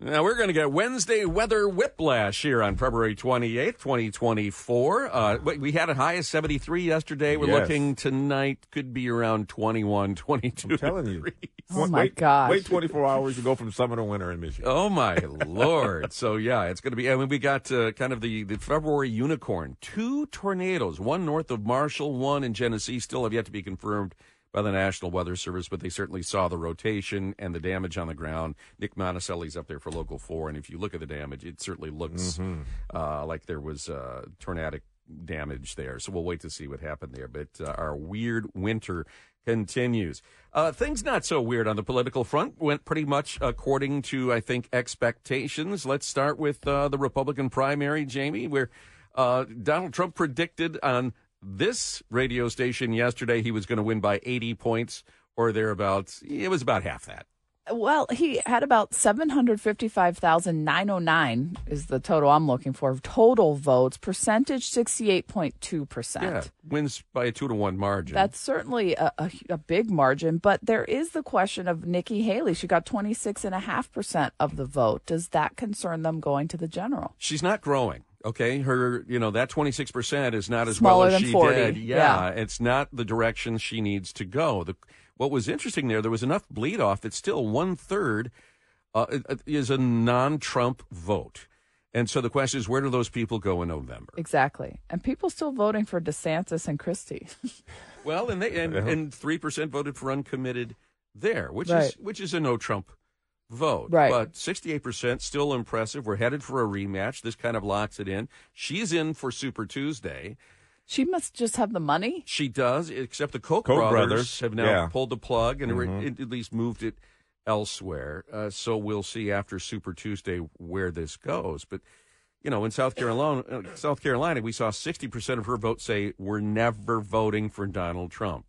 Now we're going to get Wednesday weather whiplash here on February 28th, 2024. Uh, we- we had a high of 73 yesterday. We're Yes. looking tonight could be around 21, 22 I'm telling you. degrees. Oh, my wait, gosh. Wait 24 hours to go from summer to winter in Michigan. Oh my lord! So yeah, it's going to be. I mean, we got uh, kind of the the February unicorn. Two tornadoes, one north of Marshall, one in Genesee. Still have yet to be confirmed by the National Weather Service, but they certainly saw the rotation and the damage on the ground. Nick Monticello's up there for Local Four, and if you look at the damage, it certainly looks uh, like there was uh, tornadic damage there. So we'll wait to see what happened there. But uh, our weird winter continues. Uh, things not so weird on the political front went pretty much according to, I think, expectations. Let's start with uh, the Republican primary, Jamie, where uh, Donald Trump predicted on this radio station yesterday he was going to win by 80 points or thereabouts. It was about half that. Well, he had about 755,909 is the total I'm looking for. Total votes, percentage 68.2%. Yeah, wins by a two to one margin. That's certainly a, a, a big margin, but there is the question of Nikki Haley. She got 26.5% of the vote. Does that concern them going to the general? she's not growing. Okay, her, you know, that 26% is not as Smaller well as than she 40, did. Yeah, yeah. it's not the direction she needs to go. The, what was interesting there, there was enough bleed off that still one third uh, is a non Trump vote. And so the question is, where do those people go in November? Exactly. And people still voting for DeSantis and Christie. Well, and they and and three percent voted for uncommitted there, which is which is a no Trump vote. Right. But sixty eight percent still impressive. We're headed for a rematch. This kind of locks it in. She's in for Super Tuesday. she must just have the money. She does, except the Koch, Koch brothers, brothers, have now yeah. pulled the plug and re- at least moved it elsewhere. Uh, so we'll see after Super Tuesday where this goes. But you know, in South Carolina, uh, South Carolina, we saw sixty percent of her vote say we're never voting for Donald Trump.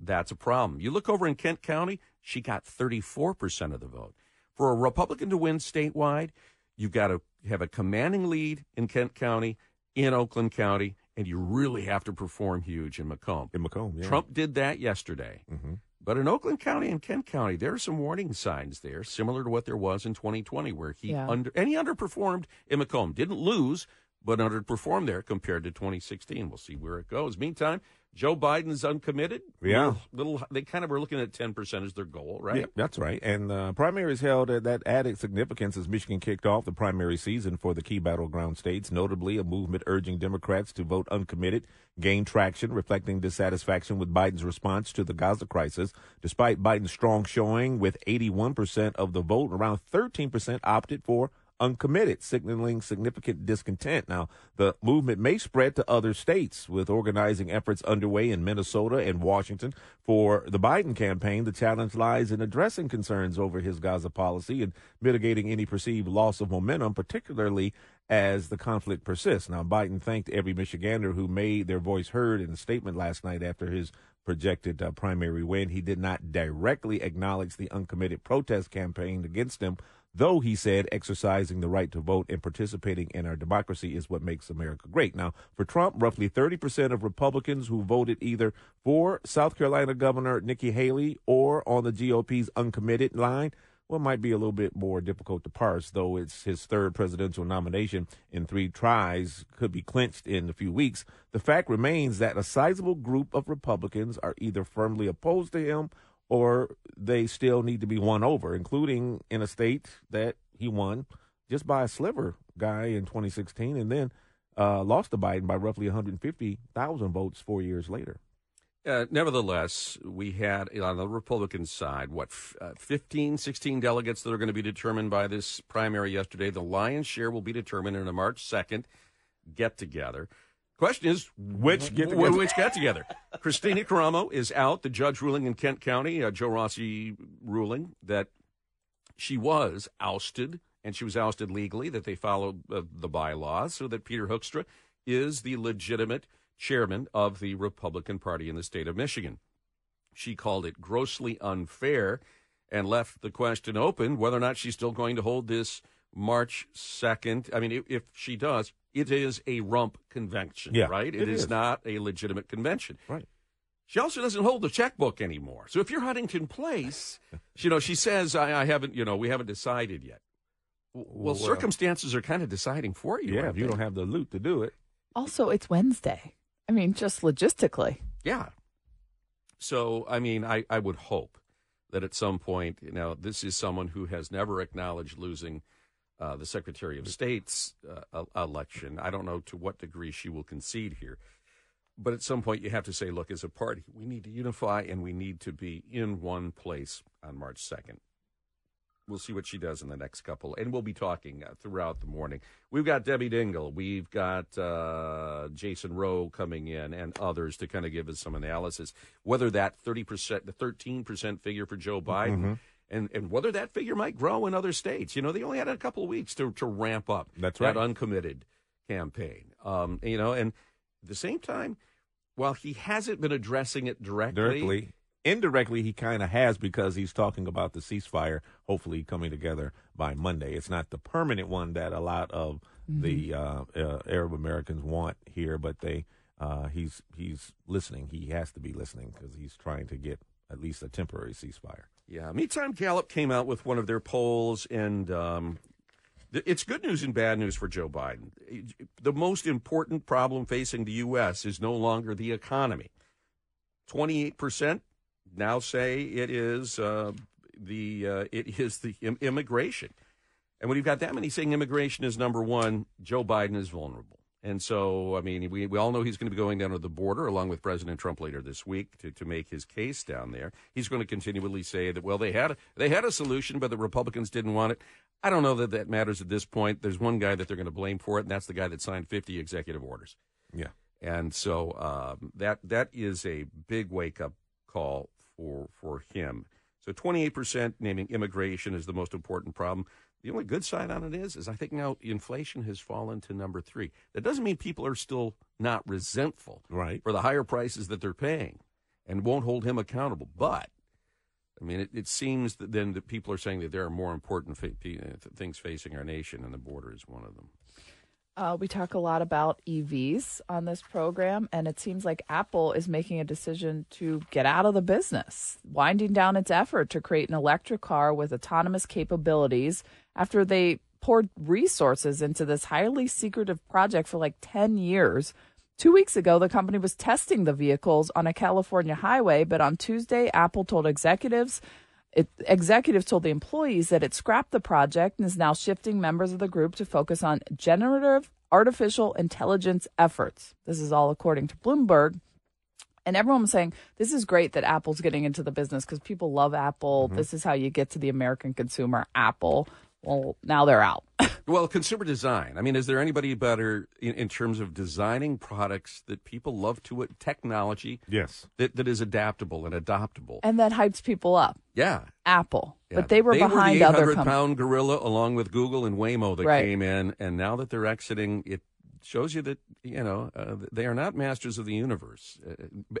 That's a problem. You look over in Kent County, she got thirty four percent of the vote. For a Republican to win statewide, you've got to have a commanding lead in Kent County, in Oakland County, and you really have to perform huge in Macomb. In Macomb, yeah. Trump did that yesterday. hmm But in Oakland County and Kent County, there are some warning signs there, similar to what there was in 2020, where he Yeah. under and he underperformed in Macomb. Didn't lose, but underperformed there compared to 2016. We'll see where it goes. Meantime, Joe Biden's uncommitted. Yeah. little, little they kind of were looking at 10 percent as their goal, right? Yeah, that's right. And the uh, is held at that added significance as Michigan kicked off the primary season for the key battleground states. Notably, a movement urging Democrats to vote uncommitted gained traction, reflecting dissatisfaction with Biden's response to the Gaza crisis. Despite Biden's strong showing, with 81% of the vote, around 13% opted for uncommitted, signaling significant discontent. Now, the movement may spread to other states with organizing efforts underway in Minnesota and Washington for the Biden campaign. The challenge lies in addressing concerns over his Gaza policy and mitigating any perceived loss of momentum, particularly as the conflict persists. Now, Biden thanked every Michigander who made their voice heard in a statement last night after his projected uh, primary win. He did not directly acknowledge the uncommitted protest campaign against him, though he said exercising the right to vote and participating in our democracy is what makes America great. Now, for Trump, roughly 30% of Republicans who voted either for South Carolina Governor Nikki Haley or on the GOP's uncommitted line well, might be a little bit more difficult to parse, though it's his third presidential nomination in three tries, could be clinched in a few weeks. The fact remains that a sizable group of Republicans are either firmly opposed to him or they still need to be won over, including in a state that he won just by a sliver guy in 2016 and then uh, lost to Biden by roughly 150,000 votes four years later. Uh, nevertheless, we had on the Republican side, what, f- uh, 15, 16 delegates that are going to be determined by this primary yesterday. The lion's share will be determined in a March 2nd get together. Question is, Which get together? Which get together? Kristina Karamo is out. The judge ruling in Kent County, uh, Joe Rossi ruling that she was ousted, and she was ousted legally, that they followed uh, the bylaws, so that Peter Hoekstra is the legitimate chairman of the Republican Party in the state of Michigan. She called it grossly unfair and left the question open whether or not she's still going to hold this March 2nd. I mean, if, if she does, it is a rump convention, Yeah, right? it it is. is. not a legitimate convention. Right. She also doesn't hold the checkbook anymore. So if you're Huntington Place, you know, she says, I, I haven't, you know, we haven't decided yet. Well, circumstances are kind of deciding for you. Yeah, if you don't have the loot to do it. Also, it's Wednesday. I mean, just logistically. Yeah. So, I mean, I, I would hope that at some point, you know, this is someone who has never acknowledged losing uh, the Secretary of State's uh, election. I don't know to what degree she will concede here. But at some point, you have to say, look, as a party, we need to unify and we need to be in one place on March 2nd. We'll see what she does in the next couple, and we'll be talking uh, throughout the morning. We've got Debbie Dingell, we've got uh, Jason Roe coming in, and others to kind of give us some analysis. Whether that thirty percent, the thirteen percent figure for Joe Biden, and and whether that figure might grow in other states. You know, they only had a couple of weeks to to ramp up That's that uncommitted campaign. Um, you know, and at the same time, while he hasn't been addressing it directly, Directly. Indirectly, he kind of has because he's talking about the ceasefire hopefully coming together by Monday. It's not the permanent one that a lot of the uh, uh, Arab Americans want here, but they uh, he's he's listening. He has to be listening because he's trying to get at least a temporary ceasefire. Yeah. Meantime, Gallup came out with one of their polls, and um, th- it's good news and bad news for Joe Biden. The most important problem facing the U.S. is no longer the economy. 28% now say it is uh, the uh, it is the Im- immigration. And when you've got that many saying immigration is number one, Joe Biden is vulnerable. And so, I mean, we, we all know he's going to be going down to the border along with President Trump later this week to, to make his case down there. He's going to continually say that, well, they had, a, they had a solution, but the Republicans didn't want it. I don't know that that matters at this point. There's one guy that they're going to blame for it, and that's the guy that signed 50 executive orders. Yeah. And so um, that that is a big wake up call for for him. So 28% naming immigration as the most important problem. The only good side on it is, is I think now inflation has fallen to number three. That doesn't mean people are still not resentful Right. for the higher prices that they're paying, and won't hold him accountable. But I mean, it, it seems that then that people are saying that there are more important fa- uh, things facing our nation, and the border is one of them. Uh, we talk a lot about EVs on this program, and it seems like Apple is making a decision to get out of the business, winding down its effort to create an electric car with autonomous capabilities after they poured resources into this highly secretive project for like 10 years. Two weeks ago, the company was testing the vehicles on a California highway, but on Tuesday, Apple told executives it, executives told the employees that it scrapped the project and is now shifting members of the group to focus on generative artificial intelligence efforts. This is all according to Bloomberg. And everyone was saying this is great that Apple's getting into the business because people love Apple. Mm-hmm. This is how you get to the American consumer. Apple. Well, now they're out. Well, consumer design. I mean, is there anybody better in, in terms of designing products that people love to it, technology Yes. that, that is adaptable and adoptable? and that hypes people up. Yeah. Apple. yeah. But they were behind the other 800 companies. pound gorilla along with Google and Waymo that Right. came in, and now that they're exiting, it shows you that you know uh, they are not masters of the universe. Uh,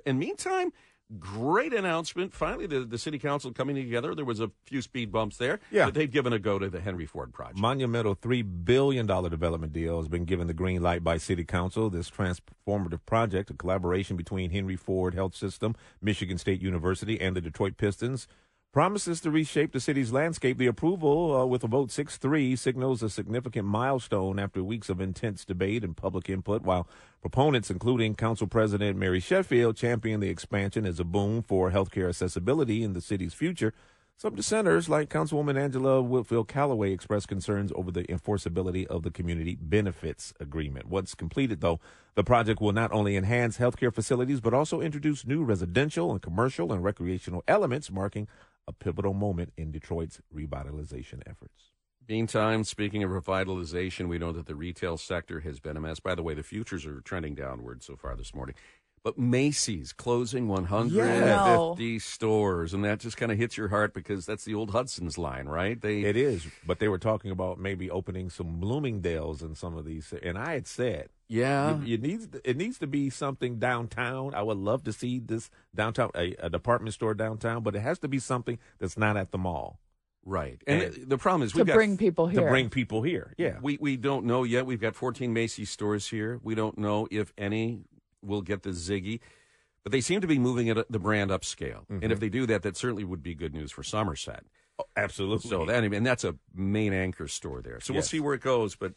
and meantime, great announcement. Finally, the, the city council coming together. There was a few speed bumps there. Yeah. but they've given a go to the Henry Ford project. Monumental $3 billion development deal has been given the green light by City Council. This transformative project, a collaboration between Henry Ford Health System, Michigan State University, and the Detroit Pistons, promises to reshape the city's landscape. The approval, uh, with a vote 6 3, signals a significant milestone after weeks of intense debate and public input, while proponents, including Council President Mary Sheffield, champion the expansion as a boom for healthcare accessibility in the city's future. Some dissenters, like Councilwoman Angela Whitfield Calloway, expressed concerns over the enforceability of the community benefits agreement. Once completed, though, the project will not only enhance healthcare facilities, but also introduce new residential and commercial and recreational elements, marking a pivotal moment in Detroit's revitalization efforts. Meantime, speaking of revitalization, we know that the retail sector has been a mess. By the way, the futures are trending downward so far this morning. But Macy's closing 150 stores, and that just kind of hits your heart because that's the old Hudson's line, right? They It is, but they were talking about maybe opening some Bloomingdales in some of these, and I had said yeah, You, you needs it needs to be something downtown. I would love to see this downtown a, a department store downtown, but it has to be something that's not at the mall right. And, And- the problem is to we've got bring people here. to bring people here. Yeah, We we don't know yet. We've got 14 Macy's stores here. We don't know if any will get the Ziggy, but they seem to be moving it the brand upscale. And if they do that, that certainly would be good news for Somerset. Oh, absolutely. So that and that's a main anchor store there. So we'll see where it goes. But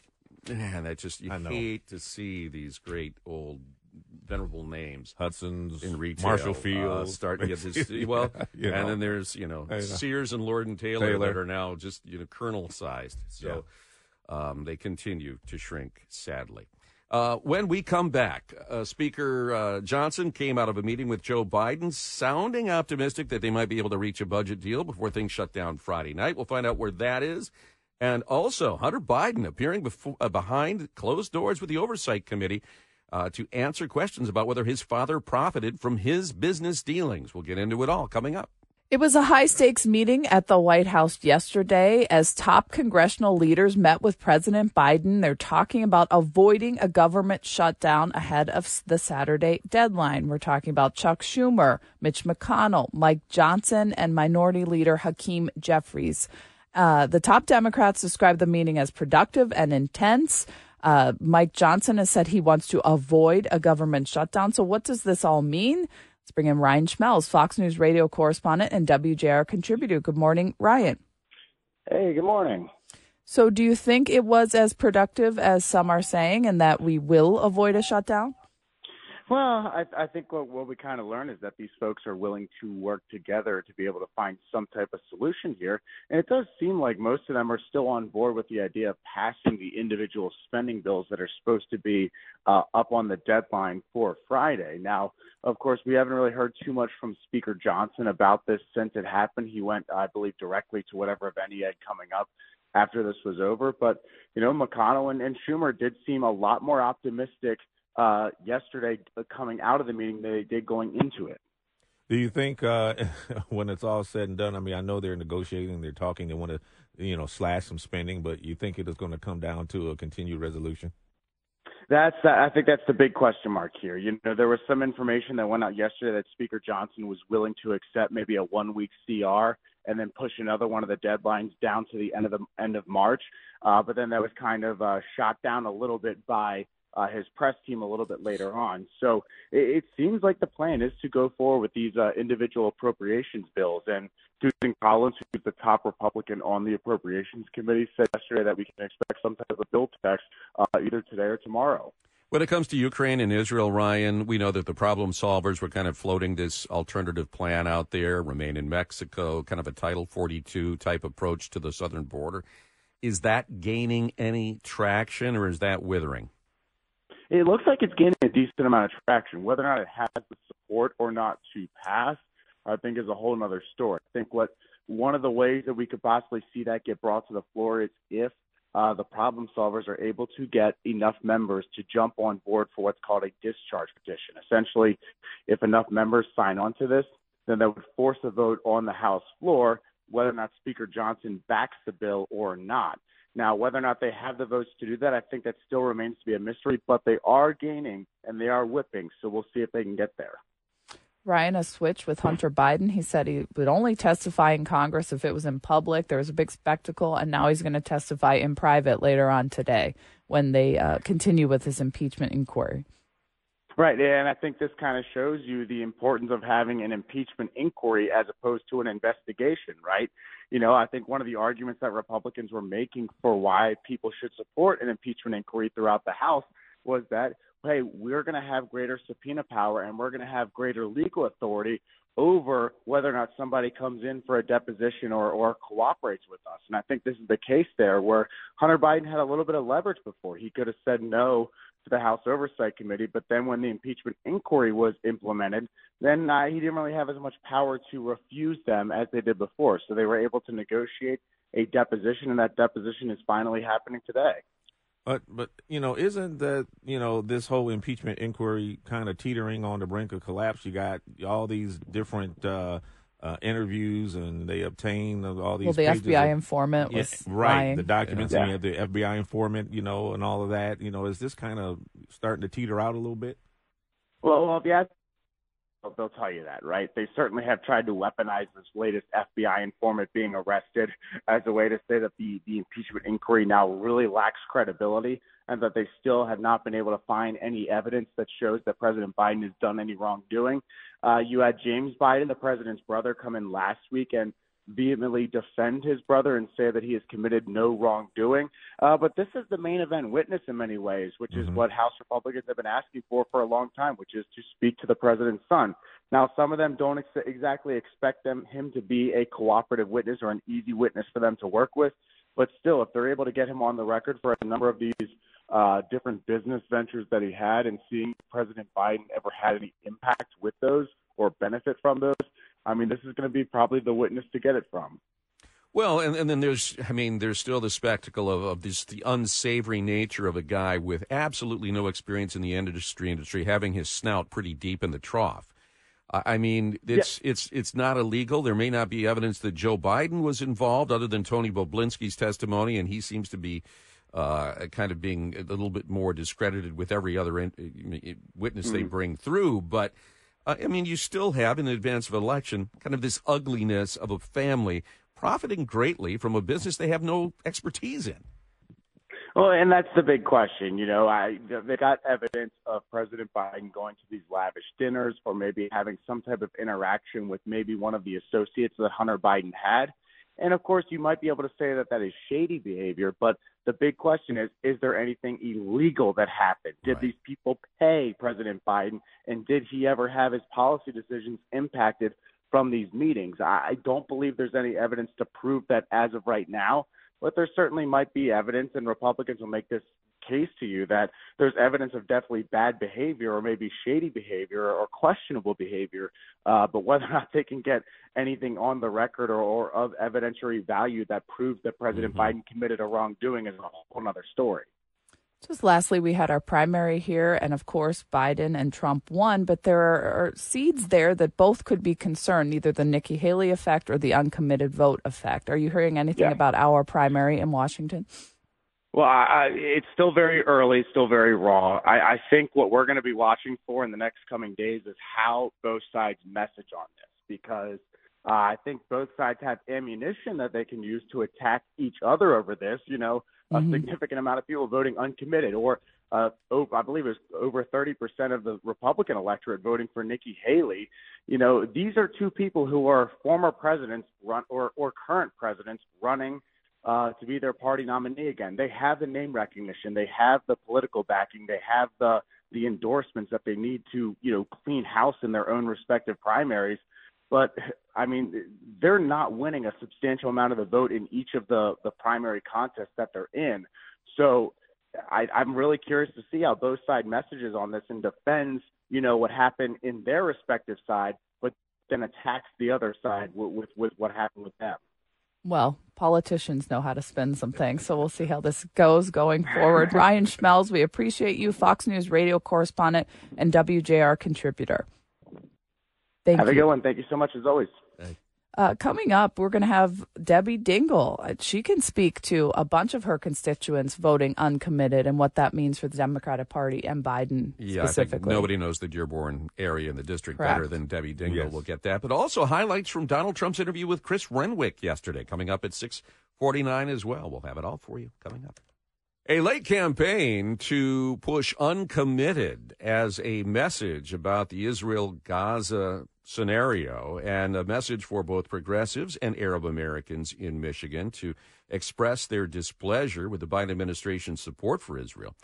man, that just you hate to see these great old venerable names Hudson's, in retail. Marshall uh, Field, starting to get this. Well, You know. and then there's you know know. Sears and Lord and Taylor, Taylor. that are now just you know kernel sized. So um, they continue to shrink, sadly. Uh, when we come back, uh, Speaker uh, Johnson came out of a meeting with Joe Biden, sounding optimistic that they might be able to reach a budget deal before things shut down Friday night. We'll find out where that is. And also, Hunter Biden appearing befo- uh, behind closed doors with the Oversight Committee uh, to answer questions about whether his father profited from his business dealings. We'll get into it all coming up. It was a high stakes meeting at the White House yesterday as top congressional leaders met with President Biden. They're talking about avoiding a government shutdown ahead of the Saturday deadline. We're talking about Chuck Schumer, Mitch McConnell, Mike Johnson, and Minority Leader Hakeem Jeffries. Uh, the top Democrats described the meeting as productive and intense. Uh, Mike Johnson has said he wants to avoid a government shutdown. So, what does this all mean? Let's bring in Ryan Schmelz, Fox News radio correspondent and WJR contributor. Good morning, Ryan. Hey, good morning. So, do you think it was as productive as some are saying and that we will avoid a shutdown? Well, I, I think what, what we kind of learned is that these folks are willing to work together to be able to find some type of solution here. And it does seem like most of them are still on board with the idea of passing the individual spending bills that are supposed to be uh, up on the deadline for Friday. Now, of course, we haven't really heard too much from Speaker Johnson about this since it happened. He went, I believe, directly to whatever event he had coming up after this was over. But, you know, McConnell and, and Schumer did seem a lot more optimistic uh, yesterday uh, coming out of the meeting than they did going into it. Do you think uh, when it's all said and done? I mean, I know they're negotiating, they're talking, they want to, you know, slash some spending, but you think it is going to come down to a continued resolution? That's I think that's the big question mark here. You know, there was some information that went out yesterday that Speaker Johnson was willing to accept maybe a one week CR and then push another one of the deadlines down to the end of the end of March. Uh, but then that was kind of uh, shot down a little bit by uh, his press team a little bit later on. So it, it seems like the plan is to go forward with these uh, individual appropriations bills. And Susan Collins, who's the top Republican on the Appropriations Committee, said yesterday that we can expect some type of bill text uh, either today or tomorrow. When it comes to Ukraine and Israel, Ryan, we know that the problem solvers were kind of floating this alternative plan out there, remain in Mexico, kind of a Title 42 type approach to the southern border. Is that gaining any traction or is that withering? It looks like it's gaining a decent amount of traction. Whether or not it has the support or not to pass, I think is a whole other story. I think what one of the ways that we could possibly see that get brought to the floor is if uh, the problem solvers are able to get enough members to jump on board for what's called a discharge petition. Essentially, if enough members sign on to this, then that would force a vote on the House floor whether or not Speaker Johnson backs the bill or not. Now, whether or not they have the votes to do that, I think that still remains to be a mystery, but they are gaining and they are whipping, so we'll see if they can get there. Ryan, a switch with Hunter Biden. He said he would only testify in Congress if it was in public. There was a big spectacle, and now he's going to testify in private later on today when they uh, continue with his impeachment inquiry. Right, and I think this kind of shows you the importance of having an impeachment inquiry as opposed to an investigation, right? You know, I think one of the arguments that Republicans were making for why people should support an impeachment inquiry throughout the House was that, hey, we're going to have greater subpoena power and we're going to have greater legal authority over whether or not somebody comes in for a deposition or, or cooperates with us. And I think this is the case there where Hunter Biden had a little bit of leverage before. He could have said no to the House Oversight Committee, but then when the impeachment inquiry was implemented, then uh, he didn't really have as much power to refuse them as they did before. So they were able to negotiate a deposition, and that deposition is finally happening today. But but you know, isn't that you know this whole impeachment inquiry kind of teetering on the brink of collapse? You got all these different uh, uh, interviews, and they obtain all these. Well, the pages FBI of- informant Yeah, was right, lying. the documents, Yeah. and you have the FBI informant, you know, and all of that. You know, is this kind of starting to teeter out a little bit? Well, well, yeah, they'll tell you that, right? They certainly have tried to weaponize this latest FBI informant being arrested as a way to say that the, the impeachment inquiry now really lacks credibility and that they still have not been able to find any evidence that shows that President Biden has done any wrongdoing. Uh, you had James Biden, the president's brother, come in last week and vehemently defend his brother and say that he has committed no wrongdoing. Uh, but this is the main event witness in many ways, which mm-hmm. is what House Republicans have been asking for for a long time, which is to speak to the president's son. Now, some of them don't ex- exactly expect them him to be a cooperative witness or an easy witness for them to work with. But still, if they're able to get him on the record for a number of these uh, different business ventures that he had and seeing President Biden ever had any impact with those or benefit from those, I mean, this is going to be probably the witness to get it from. Well, and, and then there's, I mean, there's still the spectacle of, of this, the unsavory nature of a guy with absolutely no experience in the industry industry having his snout pretty deep in the trough. I mean, it's yeah. it's it's not illegal. There may not be evidence that Joe Biden was involved, other than Tony Bobulinski's testimony, and he seems to be uh, kind of being a little bit more discredited with every other in, witness mm-hmm. they bring through. But uh, I mean, you still have, in advance of election, kind of this ugliness of a family profiting greatly from a business they have no expertise in. Well, and that's the big question. You know, I they got evidence of President Biden going to these lavish dinners or maybe having some type of interaction with maybe one of the associates that Hunter Biden had. And of course, you might be able to say that that is shady behavior, but the big question is is there anything illegal that happened? Did right. these people pay President Biden? And did he ever have his policy decisions impacted from these meetings? I don't believe there's any evidence to prove that as of right now but there certainly might be evidence, and Republicans will make this case to you that there's evidence of definitely bad behavior or maybe shady behavior or questionable behavior. Uh, but whether or not they can get anything on the record or, or of evidentiary value that proves that President mm-hmm. Biden committed a wrongdoing is a whole other story. Just lastly, we had our primary here, and of course, Biden and Trump won, but there are seeds there that both could be concerned, either the Nikki Haley effect or the uncommitted vote effect. Are you hearing anything yeah. about our primary in Washington? Well, I, it's still very early, still very raw. I, I think what we're going to be watching for in the next coming days is how both sides message on this, because uh, I think both sides have ammunition that they can use to attack each other over this. You know, mm-hmm. a significant amount of people voting uncommitted, or uh, over, I believe it was over 30% of the Republican electorate voting for Nikki Haley. You know, these are two people who are former presidents run or, or current presidents running uh, to be their party nominee again. They have the name recognition, they have the political backing, they have the the endorsements that they need to, you know, clean house in their own respective primaries. But I mean, they're not winning a substantial amount of the vote in each of the the primary contests that they're in. So I, I'm really curious to see how both side messages on this and defends, you know, what happened in their respective side, but then attacks the other side with with, with what happened with them. Well, politicians know how to spin some things, so we'll see how this goes going forward. Ryan Schmelz, we appreciate you, Fox News radio correspondent and WJR contributor. Thank you. Have you. a good one. Thank you so much as always. Uh, coming up, we're going to have Debbie Dingell. Uh, she can speak to a bunch of her constituents voting uncommitted and what that means for the Democratic Party and Biden yeah, specifically. nobody knows the Dearborn area and the district Correct. better than Debbie Dingell. Yes. We'll get that. But also highlights from Donald Trump's interview with Chris Renwick yesterday, coming up at 649 as well. We'll have it all for you coming up. A late campaign to push uncommitted as a message about the Israel Gaza scenario and a message for both progressives and Arab Americans in Michigan to express their displeasure with the Biden administration's support for Israel.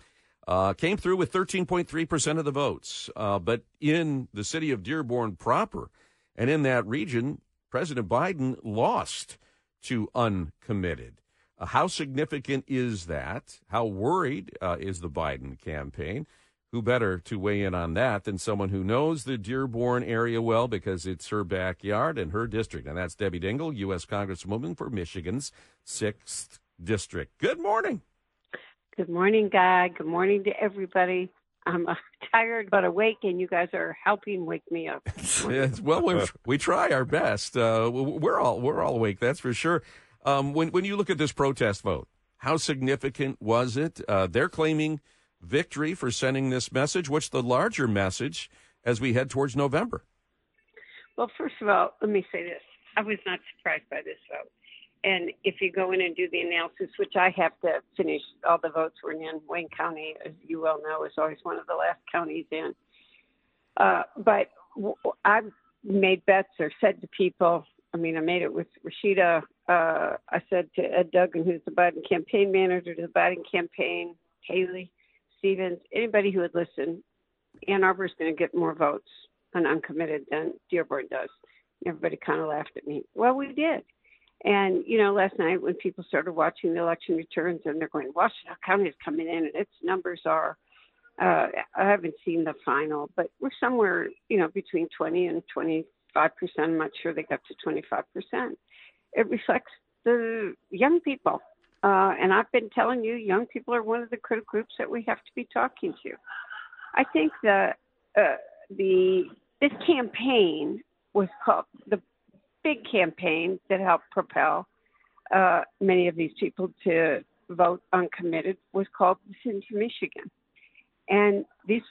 Uh, came through with 13.3% of the votes. Uh, but in the city of Dearborn proper and in that region, President Biden lost to uncommitted. Uh, how significant is that? How worried uh, is the Biden campaign? Who better to weigh in on that than someone who knows the Dearborn area well because it's her backyard and her district? And that's Debbie Dingell, U.S. Congresswoman for Michigan's 6th District. Good morning. Good morning, Guy. Good morning to everybody. I'm uh, tired but awake, and you guys are helping wake me up. well, we we try our best. Uh, we're all we're all awake, that's for sure. Um, when when you look at this protest vote, how significant was it? Uh, they're claiming victory for sending this message. What's the larger message as we head towards November? Well, first of all, let me say this: I was not surprised by this vote. And if you go in and do the analysis, which I have to finish, all the votes were in Wayne County, as you well know, is always one of the last counties in. Uh, but I've made bets or said to people, I mean, I made it with Rashida. Uh, I said to Ed Duggan, who's the Biden campaign manager to the Biden campaign, Haley Stevens, anybody who would listen, Ann Arbor is going to get more votes on uncommitted than Dearborn does. Everybody kind of laughed at me. Well, we did. And, you know, last night when people started watching the election returns and they're going, Washtenaw County is coming in and its numbers are, uh, I haven't seen the final, but we're somewhere, you know, between 20 and 25%. I'm not sure they got to 25%. It reflects the young people. Uh, and I've been telling you, young people are one of the critical groups that we have to be talking to. I think that uh, the this campaign was called the big campaign that helped propel uh, many of these people to vote uncommitted was called Listen to Michigan. And these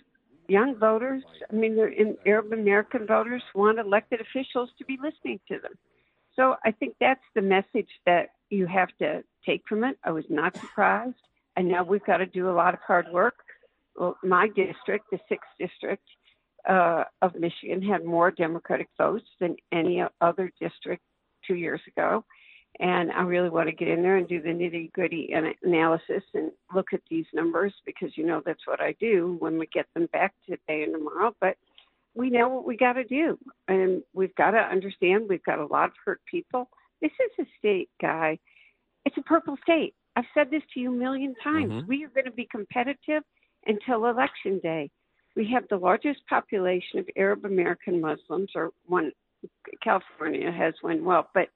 young voters, I mean, they're in Arab American voters, want elected officials to be listening to them. So I think that's the message that you have to take from it. I was not surprised. And now we've got to do a lot of hard work. Well, my district, the sixth district, uh, of Michigan had more Democratic votes than any other district two years ago. And I really want to get in there and do the nitty gritty analysis and look at these numbers because you know that's what I do when we get them back today and tomorrow. But we know what we got to do, and we've got to understand we've got a lot of hurt people. This is a state, guy. It's a purple state. I've said this to you a million times. Mm-hmm. We are going to be competitive until election day. We have the largest population of Arab American Muslims, or one, California has one, well, but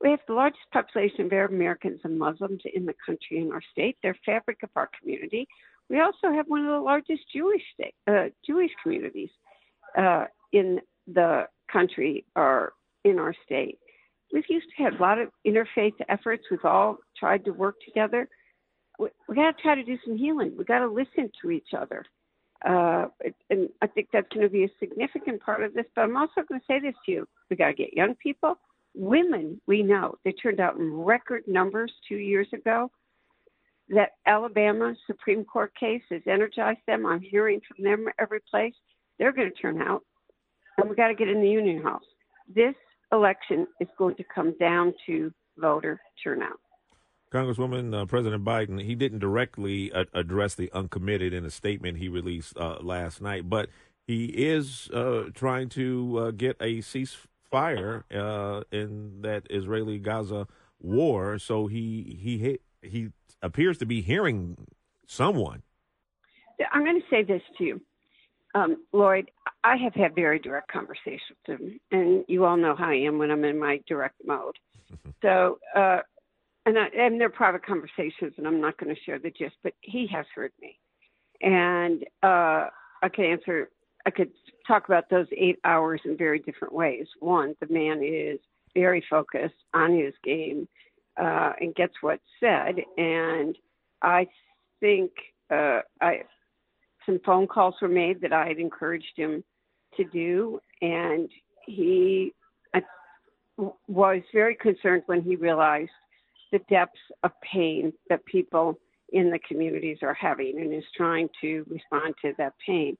we have the largest population of Arab Americans and Muslims in the country in our state. They're fabric of our community. We also have one of the largest Jewish state, uh, Jewish communities uh, in the country or in our state. We've used to have a lot of interfaith efforts. We've all tried to work together. We, we got to try to do some healing. We got to listen to each other. Uh, and I think that's going to be a significant part of this. But I'm also going to say this to you: we got to get young people, women. We know they turned out in record numbers two years ago. That Alabama Supreme Court case has energized them. I'm hearing from them every place. They're going to turn out, and we got to get in the Union House. This election is going to come down to voter turnout. Congresswoman, uh, President Biden, he didn't directly uh, address the uncommitted in a statement he released uh, last night, but he is uh, trying to uh, get a ceasefire uh, in that Israeli-Gaza war. So he he he appears to be hearing someone. I'm going to say this to you, um, Lloyd. I have had very direct conversations with him, and you all know how I am when I'm in my direct mode. so and, I, and they're private conversations, and I'm not going to share the gist, but he has heard me, and uh, I could answer. I could talk about those eight hours in very different ways. One, the man is very focused on his game uh, and gets what's said, and I think uh, I some phone calls were made that I had encouraged him to do, and he was very concerned when he realized the depths of pain that people in the communities are having and is trying to respond to that pain.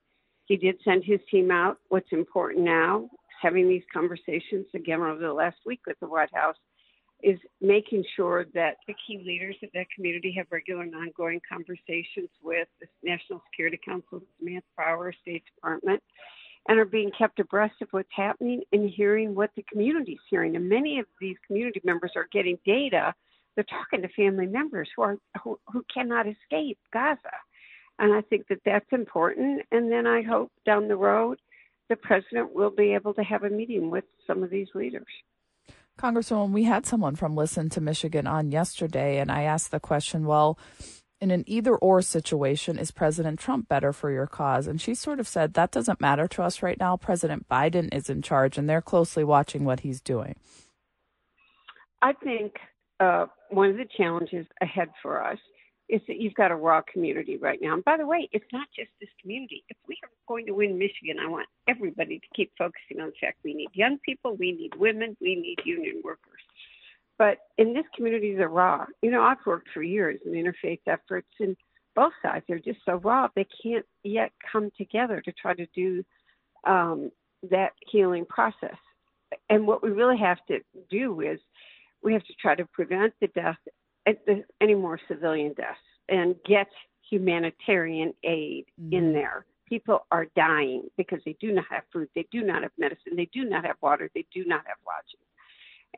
He did send his team out. What's important now, is having these conversations again over the last week with the White House, is making sure that the key leaders of that community have regular and ongoing conversations with the National Security Council, Samantha Power, State Department, and are being kept abreast of what's happening and hearing what the community is hearing. And many of these community members are getting data they're talking to family members who are who, who cannot escape Gaza, and I think that that's important. And then I hope down the road, the president will be able to have a meeting with some of these leaders. Congresswoman, we had someone from Listen to Michigan on yesterday, and I asked the question, well, in an either or situation, is President Trump better for your cause? And she sort of said, that doesn't matter to us right now. President Biden is in charge, and they're closely watching what he's doing. I think uh, one of the challenges ahead for us is that you've got a raw community right now. And by the way, it's not just this community. If we are going to win Michigan, I want everybody to keep focusing on the fact we need young people, we need women, we need union workers. But in this community, they're raw. You know, I've worked for years in interfaith efforts, and both sides are just so raw. They can't yet come together to try to do um, that healing process. and what we really have to do is we have to try to prevent the death, any more civilian deaths, and get humanitarian aid mm-hmm. in there. People are dying because they do not have food, they do not have medicine, they do not have water, they do not have lodging.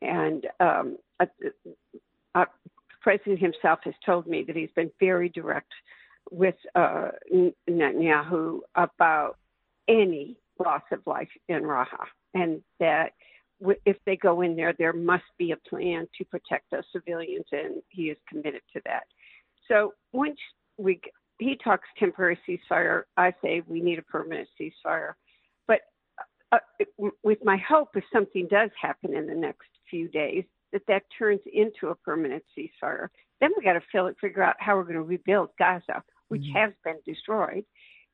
And um, uh, uh, the president himself has told me that he's been very direct with uh, Netanyahu about any loss of life in Rafah, and that if they go in there, there must be a plan to protect those civilians, and he is committed to that. So once we he talks temporary ceasefire, I say we need a permanent ceasefire. But uh, with my hope, if something does happen in the next few days, that that turns into a permanent ceasefire. Then we got to figure out how we're going to rebuild Gaza, which mm-hmm. has been destroyed,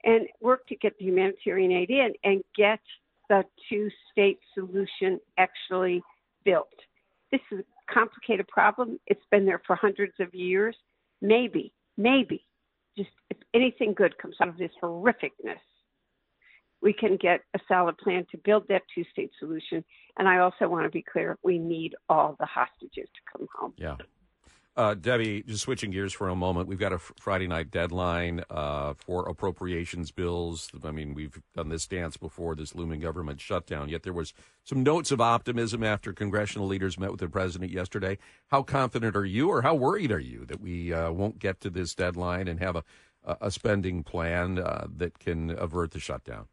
and work to get the humanitarian aid in and get the two state solution actually built. This is a complicated problem. It's been there for hundreds of years. Maybe, maybe, just if anything good comes out of this horrificness, we can get a solid plan to build that two state solution. And I also want to be clear we need all the hostages to come home. Yeah. Uh, Debbie, just switching gears for a moment, we've got a Friday night deadline uh, for appropriations bills. I mean, we've done this dance before this looming government shutdown. Yet there was some notes of optimism after congressional leaders met with the president yesterday. How confident are you, or how worried are you that we uh, won't get to this deadline and have a a spending plan uh, that can avert the shutdown?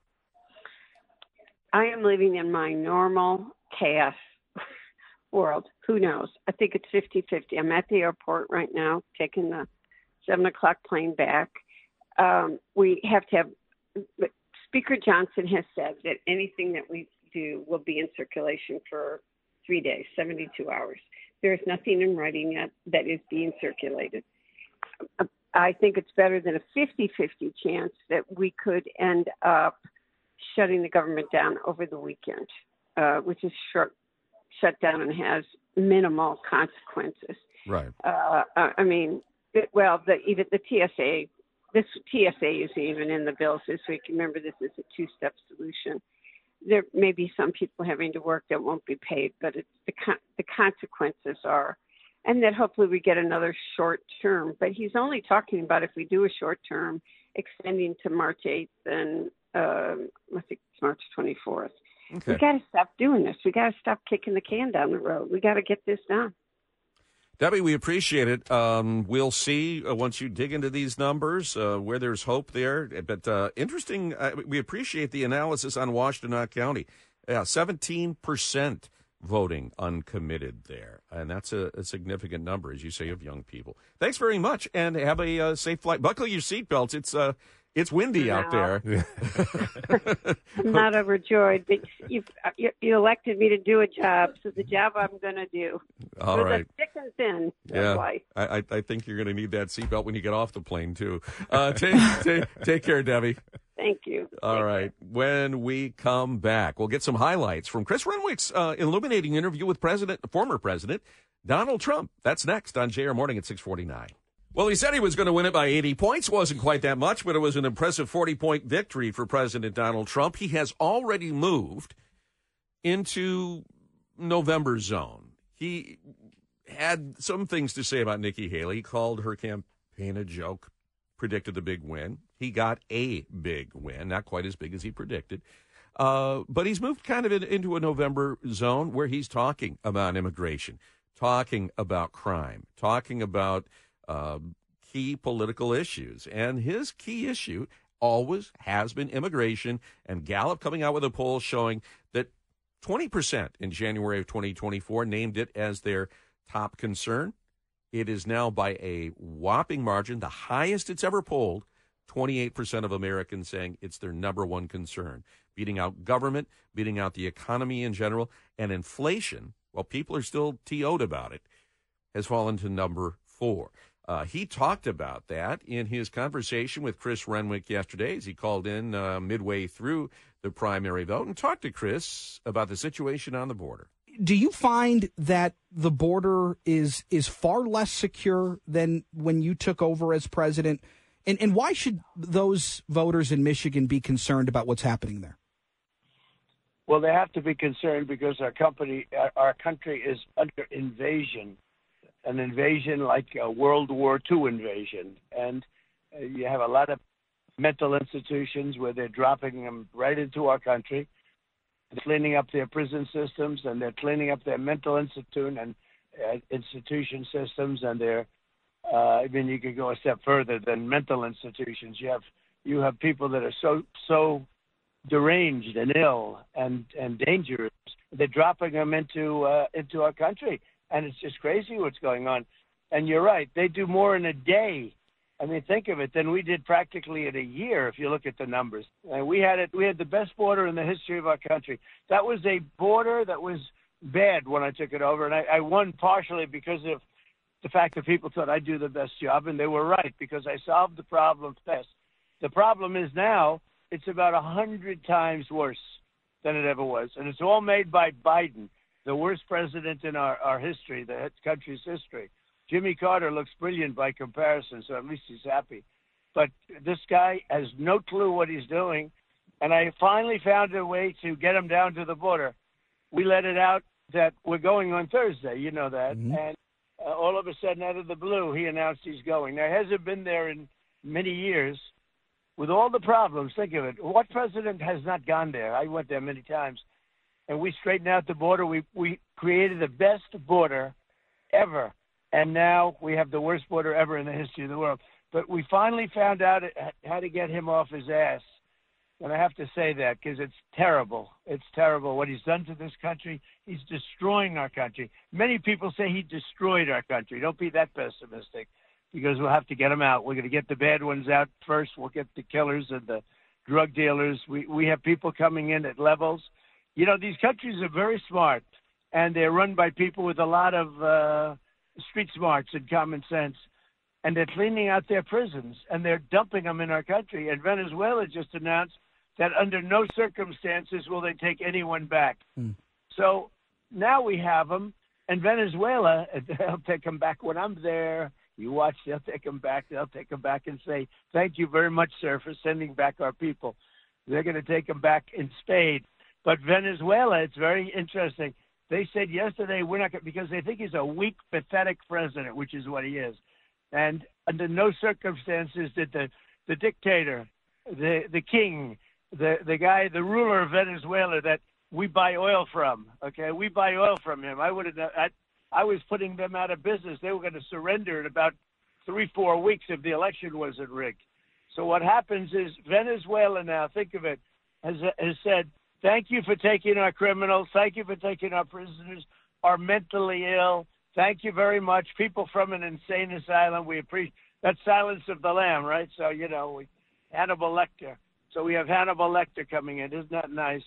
I am living in my normal chaos world. Who knows? I think it's 50 50. I'm at the airport right now, taking the seven o'clock plane back. Um, we have to have, Speaker Johnson has said that anything that we do will be in circulation for three days, 72 hours. There is nothing in writing yet that is being circulated. I think it's better than a 50 50 chance that we could end up shutting the government down over the weekend, uh, which is short shut down and has minimal consequences. Right. Uh, I mean, it, well, the, even the TSA, this TSA is even in the bills this week. Remember, this is a two-step solution. There may be some people having to work that won't be paid, but it's the the consequences are, and that hopefully we get another short term. But he's only talking about if we do a short term, extending to March 8th and uh, I think it's March 24th. Okay. We got to stop doing this. We got to stop kicking the can down the road. We got to get this done. Debbie, we appreciate it. Um, we'll see uh, once you dig into these numbers uh, where there's hope there. But uh, interesting, uh, we appreciate the analysis on Washtenaw County. Yeah, 17% voting uncommitted there. And that's a, a, significant number, as you say, of young people. Thanks very much and have a uh, safe flight. Buckle your seatbelts. It's uh, it's windy no. out there. I'm not overjoyed, but you you elected me to do a job, so the job I'm going to do. All right, thick and thin. Yeah, I, I think you're going to need that seatbelt when you get off the plane too. Uh, take, take take care, Debbie. Thank you. All Thank right. You. When we come back, we'll get some highlights from Chris Renwick's uh, illuminating interview with President, former President Donald Trump. That's next on JR Morning at 649. Well, he said he was going to win it by 80 points. Wasn't quite that much, but it was an impressive 40 point victory for President Donald Trump. He has already moved into November zone. He had some things to say about Nikki Haley, called her campaign a joke, predicted the big win. He got a big win, not quite as big as he predicted. Uh, but he's moved kind of in, into a November zone where he's talking about immigration, talking about crime, talking about uh, key political issues. And his key issue always has been immigration. And Gallup coming out with a poll showing that 20% in January of 2024 named it as their top concern. It is now by a whopping margin, the highest it's ever polled. 28% of Americans saying it's their number one concern, beating out government, beating out the economy in general, and inflation, while people are still TO'd about it, has fallen to number four. Uh, he talked about that in his conversation with Chris Renwick yesterday as he called in uh, midway through the primary vote and talked to Chris about the situation on the border. Do you find that the border is is far less secure than when you took over as president? And and why should those voters in Michigan be concerned about what's happening there? Well, they have to be concerned because our company, our country is under invasion, an invasion like a World War II invasion, and uh, you have a lot of mental institutions where they're dropping them right into our country, they're cleaning up their prison systems, and they're cleaning up their mental institute and uh, institution systems, and they're. Uh, I mean, you could go a step further than mental institutions. You have you have people that are so so deranged and ill and and dangerous. They're dropping them into uh, into our country, and it's just crazy what's going on. And you're right; they do more in a day. I mean, think of it than we did practically in a year. If you look at the numbers, and we had it. We had the best border in the history of our country. That was a border that was bad when I took it over, and I, I won partially because of the fact that people thought I'd do the best job, and they were right because I solved the problem fast. The problem is now it's about a hundred times worse than it ever was, and it's all made by Biden, the worst president in our, our history, the country's history. Jimmy Carter looks brilliant by comparison, so at least he's happy. But this guy has no clue what he's doing, and I finally found a way to get him down to the border. We let it out that we're going on Thursday, you know that, mm-hmm. and uh, all of a sudden, out of the blue, he announced he's going. Now, he hasn't been there in many years, with all the problems, think of it. What president has not gone there? I went there many times, and we straightened out the border. We we created the best border ever, and now we have the worst border ever in the history of the world. But we finally found out how to get him off his ass, and I have to say that because it's terrible. It's terrible what he's done to this country. He's destroying our country. Many people say he destroyed our country. Don't be that pessimistic because we'll have to get him out. We're going to get the bad ones out first. We'll get the killers and the drug dealers. We we have people coming in at levels. You know, these countries are very smart, and they're run by people with a lot of uh, street smarts and common sense. And they're cleaning out their prisons and they're dumping them in our country. And Venezuela just announced that under no circumstances will they take anyone back. Mm. So now we have them, and Venezuela, they'll take them back when I'm there you watch, they'll take them back. They'll take them back and say, thank you very much, sir, for sending back our people. They're going to take them back in spades. But Venezuela, it's very interesting. They said yesterday we're not because they think he's a weak, pathetic president, which is what he is. And under no circumstances did the the dictator, the the king, the the guy, the ruler of Venezuela that we buy oil from. Okay, we buy oil from him. I would have. I, I was putting them out of business. They were going to surrender in about three, four weeks if the election wasn't rigged. So what happens is Venezuela now, think of it, has, has said, thank you for taking our criminals. Thank you for taking our prisoners, are mentally ill. Thank you very much. People from an insane asylum, we appreciate that silence of the lamb, right? So, you know, we, Hannibal Lecter. So we have Hannibal Lecter coming in. Isn't that nice?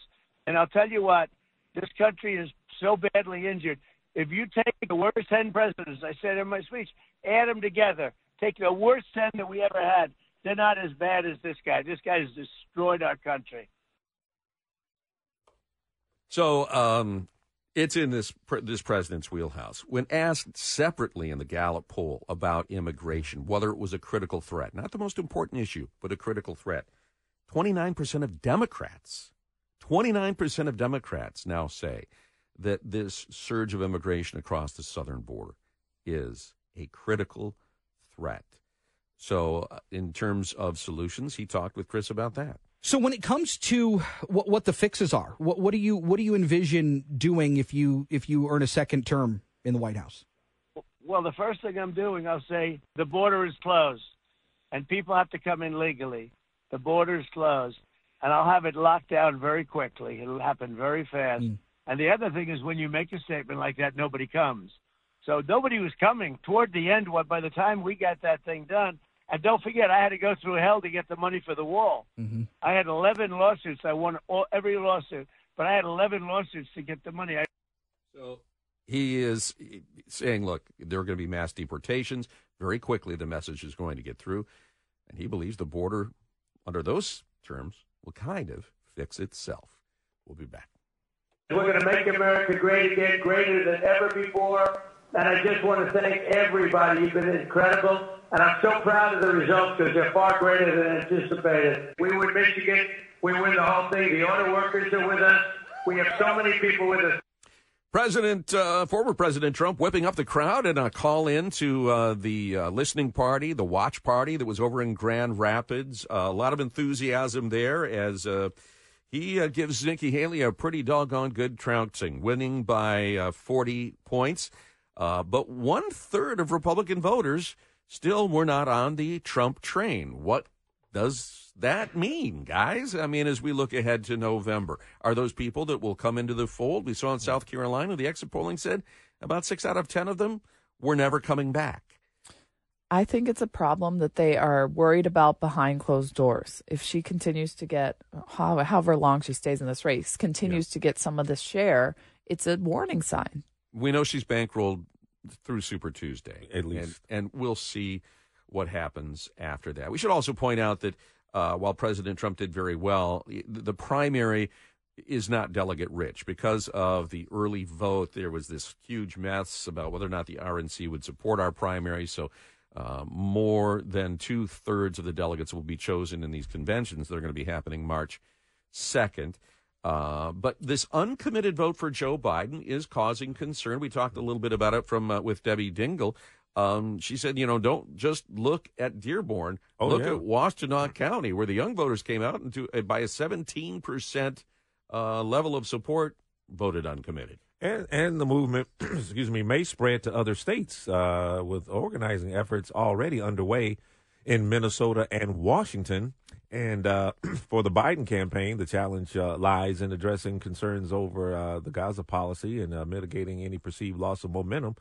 And I'll tell you what, this country is so badly injured. If you take the worst 10 presidents, I said in my speech, add them together, take the worst 10 that we ever had, they're not as bad as this guy. This guy has destroyed our country. So um, it's in this this president's wheelhouse. When asked separately in the Gallup poll about immigration, whether it was a critical threat, not the most important issue, but a critical threat, 29% of Democrats, 29% of Democrats now say that this surge of immigration across the southern border is a critical threat. So, uh, in terms of solutions, he talked with Chris about that. So, when it comes to what, what the fixes are, what, what do you what do you envision doing if you if you earn a second term in the White House? Well, the first thing I'm doing, I'll say the border is closed, and people have to come in legally. The border is closed, and I'll have it locked down very quickly. It'll happen very fast. Mm. And the other thing is when you make a statement like that, nobody comes. So nobody was coming toward the end. What by the time we got that thing done, and don't forget, I had to go through hell to get the money for the wall. Mm-hmm. I had 11 lawsuits. I won all, every lawsuit, but I had 11 lawsuits to get the money. I- so he is saying, look, there are going to be mass deportations. Very quickly, the message is going to get through. And he believes the border, under those terms, will kind of fix itself. We'll be back. We're going to make America great again, greater than ever before. And I just want to thank everybody. You've been incredible. And I'm so proud of the results because they're far greater than anticipated. We win Michigan. We win the whole thing. The auto workers are with us. We have so many people with us. President, uh, former President Trump, whipping up the crowd in a call in to uh, the uh, listening party, the watch party that was over in Grand Rapids. Uh, a lot of enthusiasm there as uh, he uh, gives Nikki Haley a pretty doggone good trouncing, winning by 40 points. Uh, but one third of Republican voters still were not on the Trump train. What does that mean, guys? I mean, as we look ahead to November, are those people that will come into the fold? We saw in South Carolina, the exit polling said about six out of 10 of them were never coming back. I think it's a problem that they are worried about behind closed doors. If she continues to get, however long she stays in this race, continues yeah. to get some of this share, it's a warning sign. We know she's bankrolled through Super Tuesday. At least. And, and we'll see what happens after that. We should also point out that uh, while President Trump did very well, the primary is not delegate rich because of the early vote. There was this huge mess about whether or not the RNC would support our primary. So, uh, more than two thirds of the delegates will be chosen in these conventions that are going to be happening March 2nd. Uh, but this uncommitted vote for Joe Biden is causing concern. We talked a little bit about it from uh, with Debbie Dingell. Um, she said, you know, don't just look at Dearborn. Oh, look yeah. at Washtenaw County, where the young voters came out and to, uh, by a 17% uh, level of support voted uncommitted. And, and the movement, excuse me, may spread to other states uh, with organizing efforts already underway in Minnesota and Washington. And uh, for the Biden campaign, the challenge uh, lies in addressing concerns over uh, the Gaza policy and uh, mitigating any perceived loss of momentum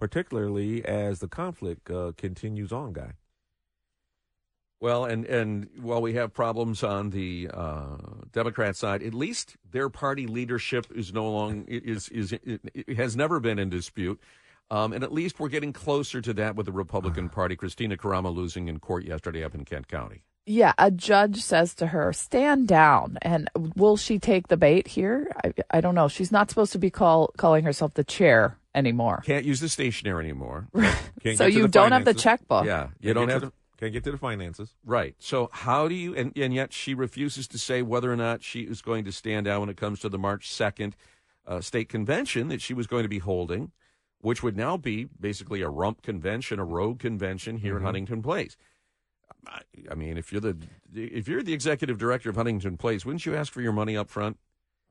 particularly as the conflict uh, continues on, Guy. Well, and and while we have problems on the uh, Democrat side, at least their party leadership is no longer is is it has never been in dispute, um, and at least we're getting closer to that with the Republican Party. Kristina Karamo losing in court yesterday up in Kent County. Yeah, a judge says to her, "Stand down." And will she take the bait here? I, I don't know. She's not supposed to be call, calling herself the chair anymore. Can't use the stationery anymore. so you don't finances. have the checkbook. Yeah, you Can't don't have. The, can't get to the finances. Right. So how do you? And, and yet she refuses to say whether or not she is going to stand down when it comes to the March second uh, state convention that she was going to be holding, which would now be basically a rump convention, a rogue convention here mm-hmm. in Huntington Place. I, I mean, if you're the if you're the executive director of Huntington Place, wouldn't you ask for your money up front?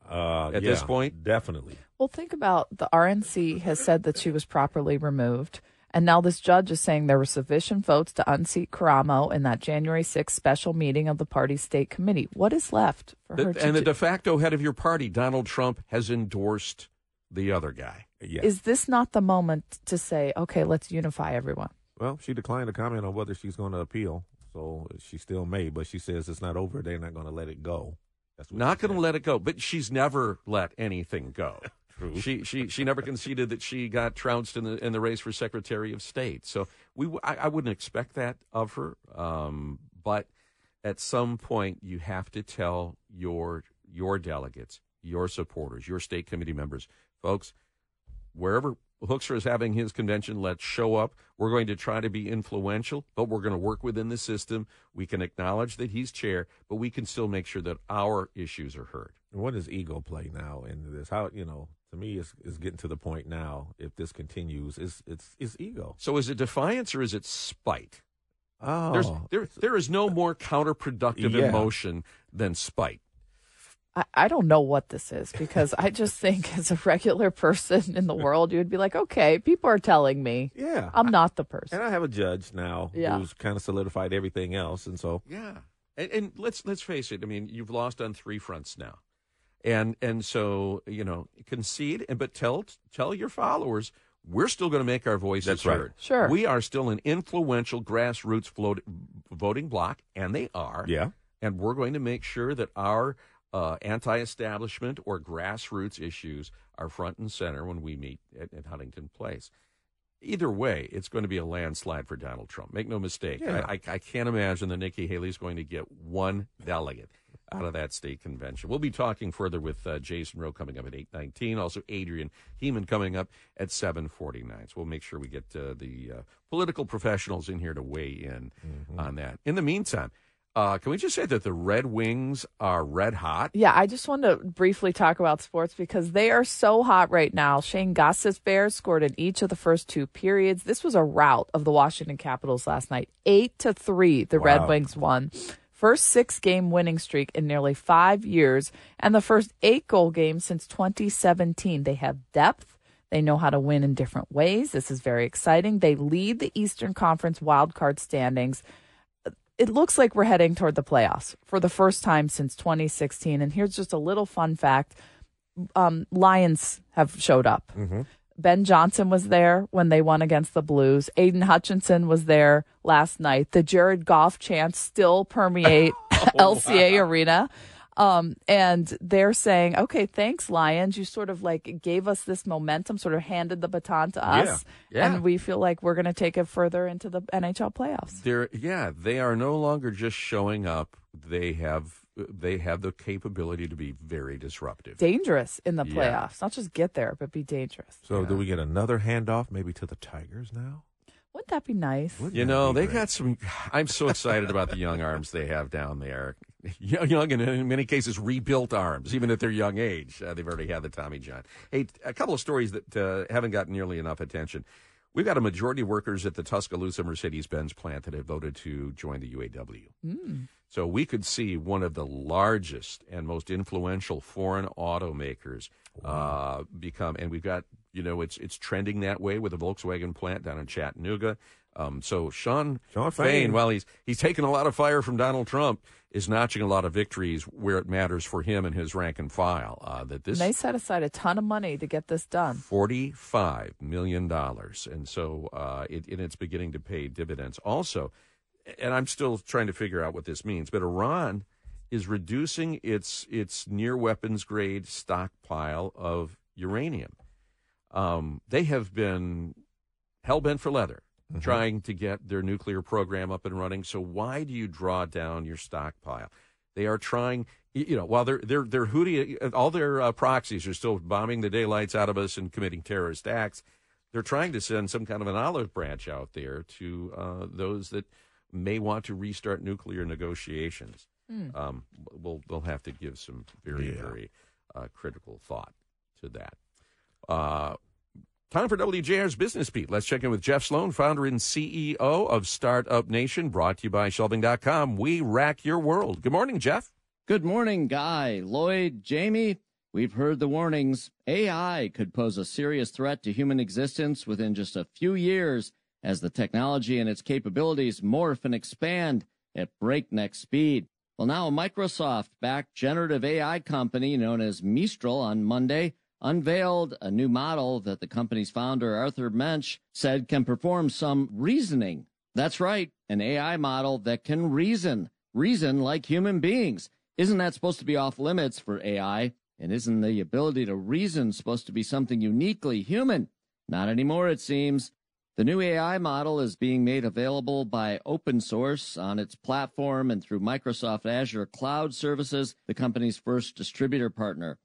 Uh, at yeah, this point? Definitely. Well, think about the RNC has said that she was properly removed. And now this judge is saying there were sufficient votes to unseat Karamo in that January 6th special meeting of the party's state committee. What is left for the, her And the de facto head of your party, Donald Trump, has endorsed the other guy. Yeah. Is this not the moment to say, okay, let's unify everyone? Well, she declined to comment on whether she's going to appeal. So she still may, but she says it's not over. They're not going to let it go. That's not going to let it go. But she's never let anything go. True. She she she never conceded that she got trounced in the in the race for Secretary of State. So we I, I wouldn't expect that of her. Um, but at some point, you have to tell your your delegates, your supporters, your state committee members, folks, wherever Hoekstra is having his convention. Let's show up. We're going to try to be influential, but we're going to work within the system. We can acknowledge that he's chair, but we can still make sure that our issues are heard. What does ego play now into this? How you know? To me, it's, it's getting to the point now. If this continues, is it's it's ego. So is it defiance or is it spite? Oh, There's, there there is no more counterproductive yeah. emotion than spite. I, I don't know what this is because I just think as a regular person in the world, you would be like, okay, people are telling me. Yeah. I'm not the person. And I have a judge now yeah. who's kind of solidified everything else. And so. Yeah. And, and let's let's face it. I mean, you've lost on three fronts now, and and so you know concede and but tell tell your followers we're still going to make our voices That's heard. Sure, we are still an influential grassroots float, voting bloc, and they are. Yeah, and we're going to make sure that our uh, anti-establishment or grassroots issues are front and center when we meet at, at, Huntington Place. Either way, it's going to be a landslide for Donald Trump. Make no mistake. Yeah. I, I, I, can't imagine that Nikki Haley is going to get one delegate out of that state convention. We'll be talking further with uh, Jason Roe coming up at 8.19. Also, Adrian Hemond coming up at 7.49. So we'll make sure we get uh, the uh, political professionals in here to weigh in mm-hmm. on that. In the meantime, Uh, can we just say that the Red Wings are red hot? Yeah, I just want to briefly talk about sports because they are so hot right now. Shayne Gostisbehere scored in each of the first two periods. This was a rout of the Washington Capitals last night. Eight to three, the Wow. Red Wings won. First six game winning streak in nearly five years, and the first eight goal game since 2017. They have depth. They know how to win in different ways. This is very exciting. They lead the Eastern Conference wildcard standings it looks like we're heading toward the playoffs for the first time since 2016. And here's just a little fun fact: um, Lions have showed up. Ben Johnson was there when they won against the Blues. Aidan Hutchinson was there last night. The Jared Goff chants still permeate LCA Arena. Um, and they're saying, okay, thanks, Lions. You sort of like gave us this momentum, sort of handed the baton to us. Yeah, yeah. And we feel like we're going to take it further into the NHL playoffs. They're yeah, they are no longer just showing up. They have they have the capability to be very disruptive. dangerous in the Yeah. playoffs. Not just get there, but be dangerous. So do we get another handoff maybe to the Tigers now? Wouldn't that be nice? Wouldn't You know, they great? got some. I'm so excited about the young arms they have down there. Young, young and in many cases rebuilt arms, even at their young age. Uh, they've already had the Tommy John. Hey, a couple of stories that uh, haven't gotten nearly enough attention. We've got a majority of workers at the Tuscaloosa Mercedes Benz plant that have voted to join the UAW. So we could see one of the largest and most influential foreign automakers uh, become, and we've got, you know, it's it's trending that way with the Volkswagen plant down in Chattanooga. Um, so Shawn, Shawn Fain, Fain. while he's he's taking a lot of fire from Donald Trump, is notching a lot of victories where it matters for him and his rank and file. Uh, that this And they set aside a ton of money to get this done. forty-five million dollars, and so uh, it, and it's beginning to pay dividends. Also, and I'm still trying to figure out what this means, but Iran is reducing its its near weapons grade stockpile of uranium. Um, they have been hell bent for leather. Trying to get their nuclear program up and running. So why do you draw down your stockpile? They are trying, you know, while they're they're they're Houthi, all their uh, proxies are still bombing the daylights out of us and committing terrorist acts. They're trying to send some kind of an olive branch out there to uh, those that may want to restart nuclear negotiations. Um, we'll they'll have to give some very Yeah. very uh, critical thought to that. Time for WJR's Business Beat. Let's check in with Jeff Sloan, founder and CEO of Startup Nation, brought to you by Shelving.com. We rack your world. Good morning, Jeff. Good morning, Guy, Lloyd, Jamie. We've heard the warnings. AI could pose a serious threat to human existence within just a few years as the technology and its capabilities morph and expand at breakneck speed. Well, now a Microsoft backed generative AI company known as Mistral on Monday unveiled a new model that the company's founder, Arthur Mensch, said can perform some reasoning. That's right, an AI model that can reason, reason like human beings. Isn't that supposed to be off limits for AI? And isn't the ability to reason supposed to be something uniquely human? Not anymore, it seems. The new AI model is being made available by open source on its platform and through Microsoft Azure Cloud Services, the company's first distributor partner.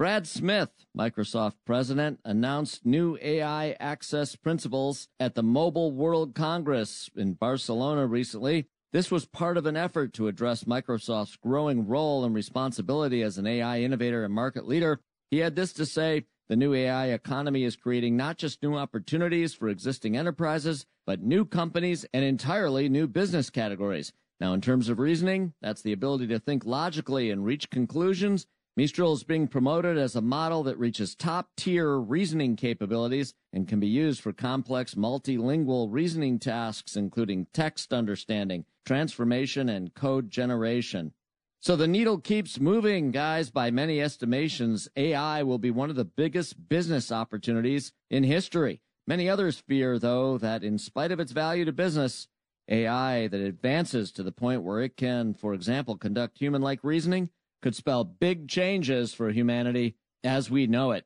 Brad Smith, Microsoft president, announced new AI access principles at the Mobile World Congress in Barcelona recently. This was part of an effort to address Microsoft's growing role and responsibility as an AI innovator and market leader. He had this to say the new AI economy is creating not just new opportunities for existing enterprises, but new companies and entirely new business categories. Now, in terms of reasoning, that's the ability to think logically and reach conclusions. Mistral is being promoted as a model that reaches top tier reasoning capabilities and can be used for complex multilingual reasoning tasks, including text understanding, transformation, and code generation. So the needle keeps moving, guys. By many estimations, AI will be one of the biggest business opportunities in history. Many others fear, though, that in spite of its value to business, AI that advances to the point where it can, for example, conduct human like reasoning could spell big changes for humanity as we know it.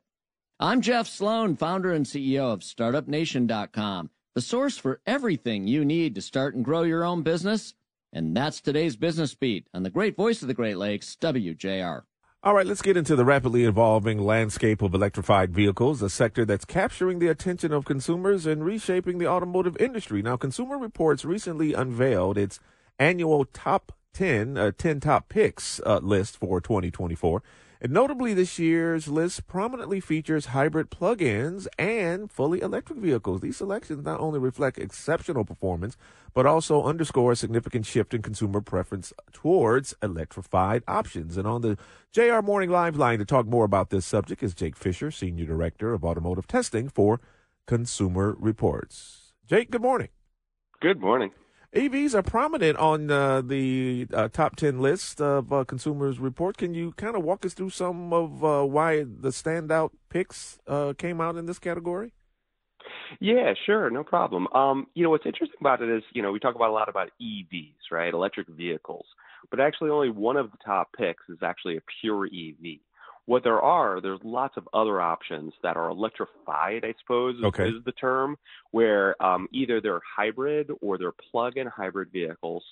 I'm Jeff Sloan, founder and CEO of StartupNation.com, the source for everything you need to start and grow your own business. And that's today's Business Beat on the great voice of the Great Lakes, WJR. All right, let's get into the rapidly evolving landscape of electrified vehicles, a sector that's capturing the attention of consumers and reshaping the automotive industry. Now, Consumer Reports recently unveiled its annual top 10, uh, 10 top picks uh, list for 2024. And notably, this year's list prominently features hybrid plug ins and fully electric vehicles. These selections not only reflect exceptional performance, but also underscore a significant shift in consumer preference towards electrified options. And on the JR Morning Live line to talk more about this subject is Jake Fisher, Senior Director of Automotive Testing for Consumer Reports. Jake, good morning. Good morning. EVs are prominent on uh, the uh, top 10 list of uh, Consumers Report. Can you kind of walk us through some of uh, why the standout picks uh, came out in this category? Yeah, sure, no problem. Um, you know, what's interesting about it is, you know, we talk about a lot about EVs, right? Electric vehicles. But actually, only one of the top picks is actually a pure EV. What there are, there's lots of other options that are electrified, I suppose okay. is the term, where um, either they're hybrid or they're plug-in hybrid vehicles.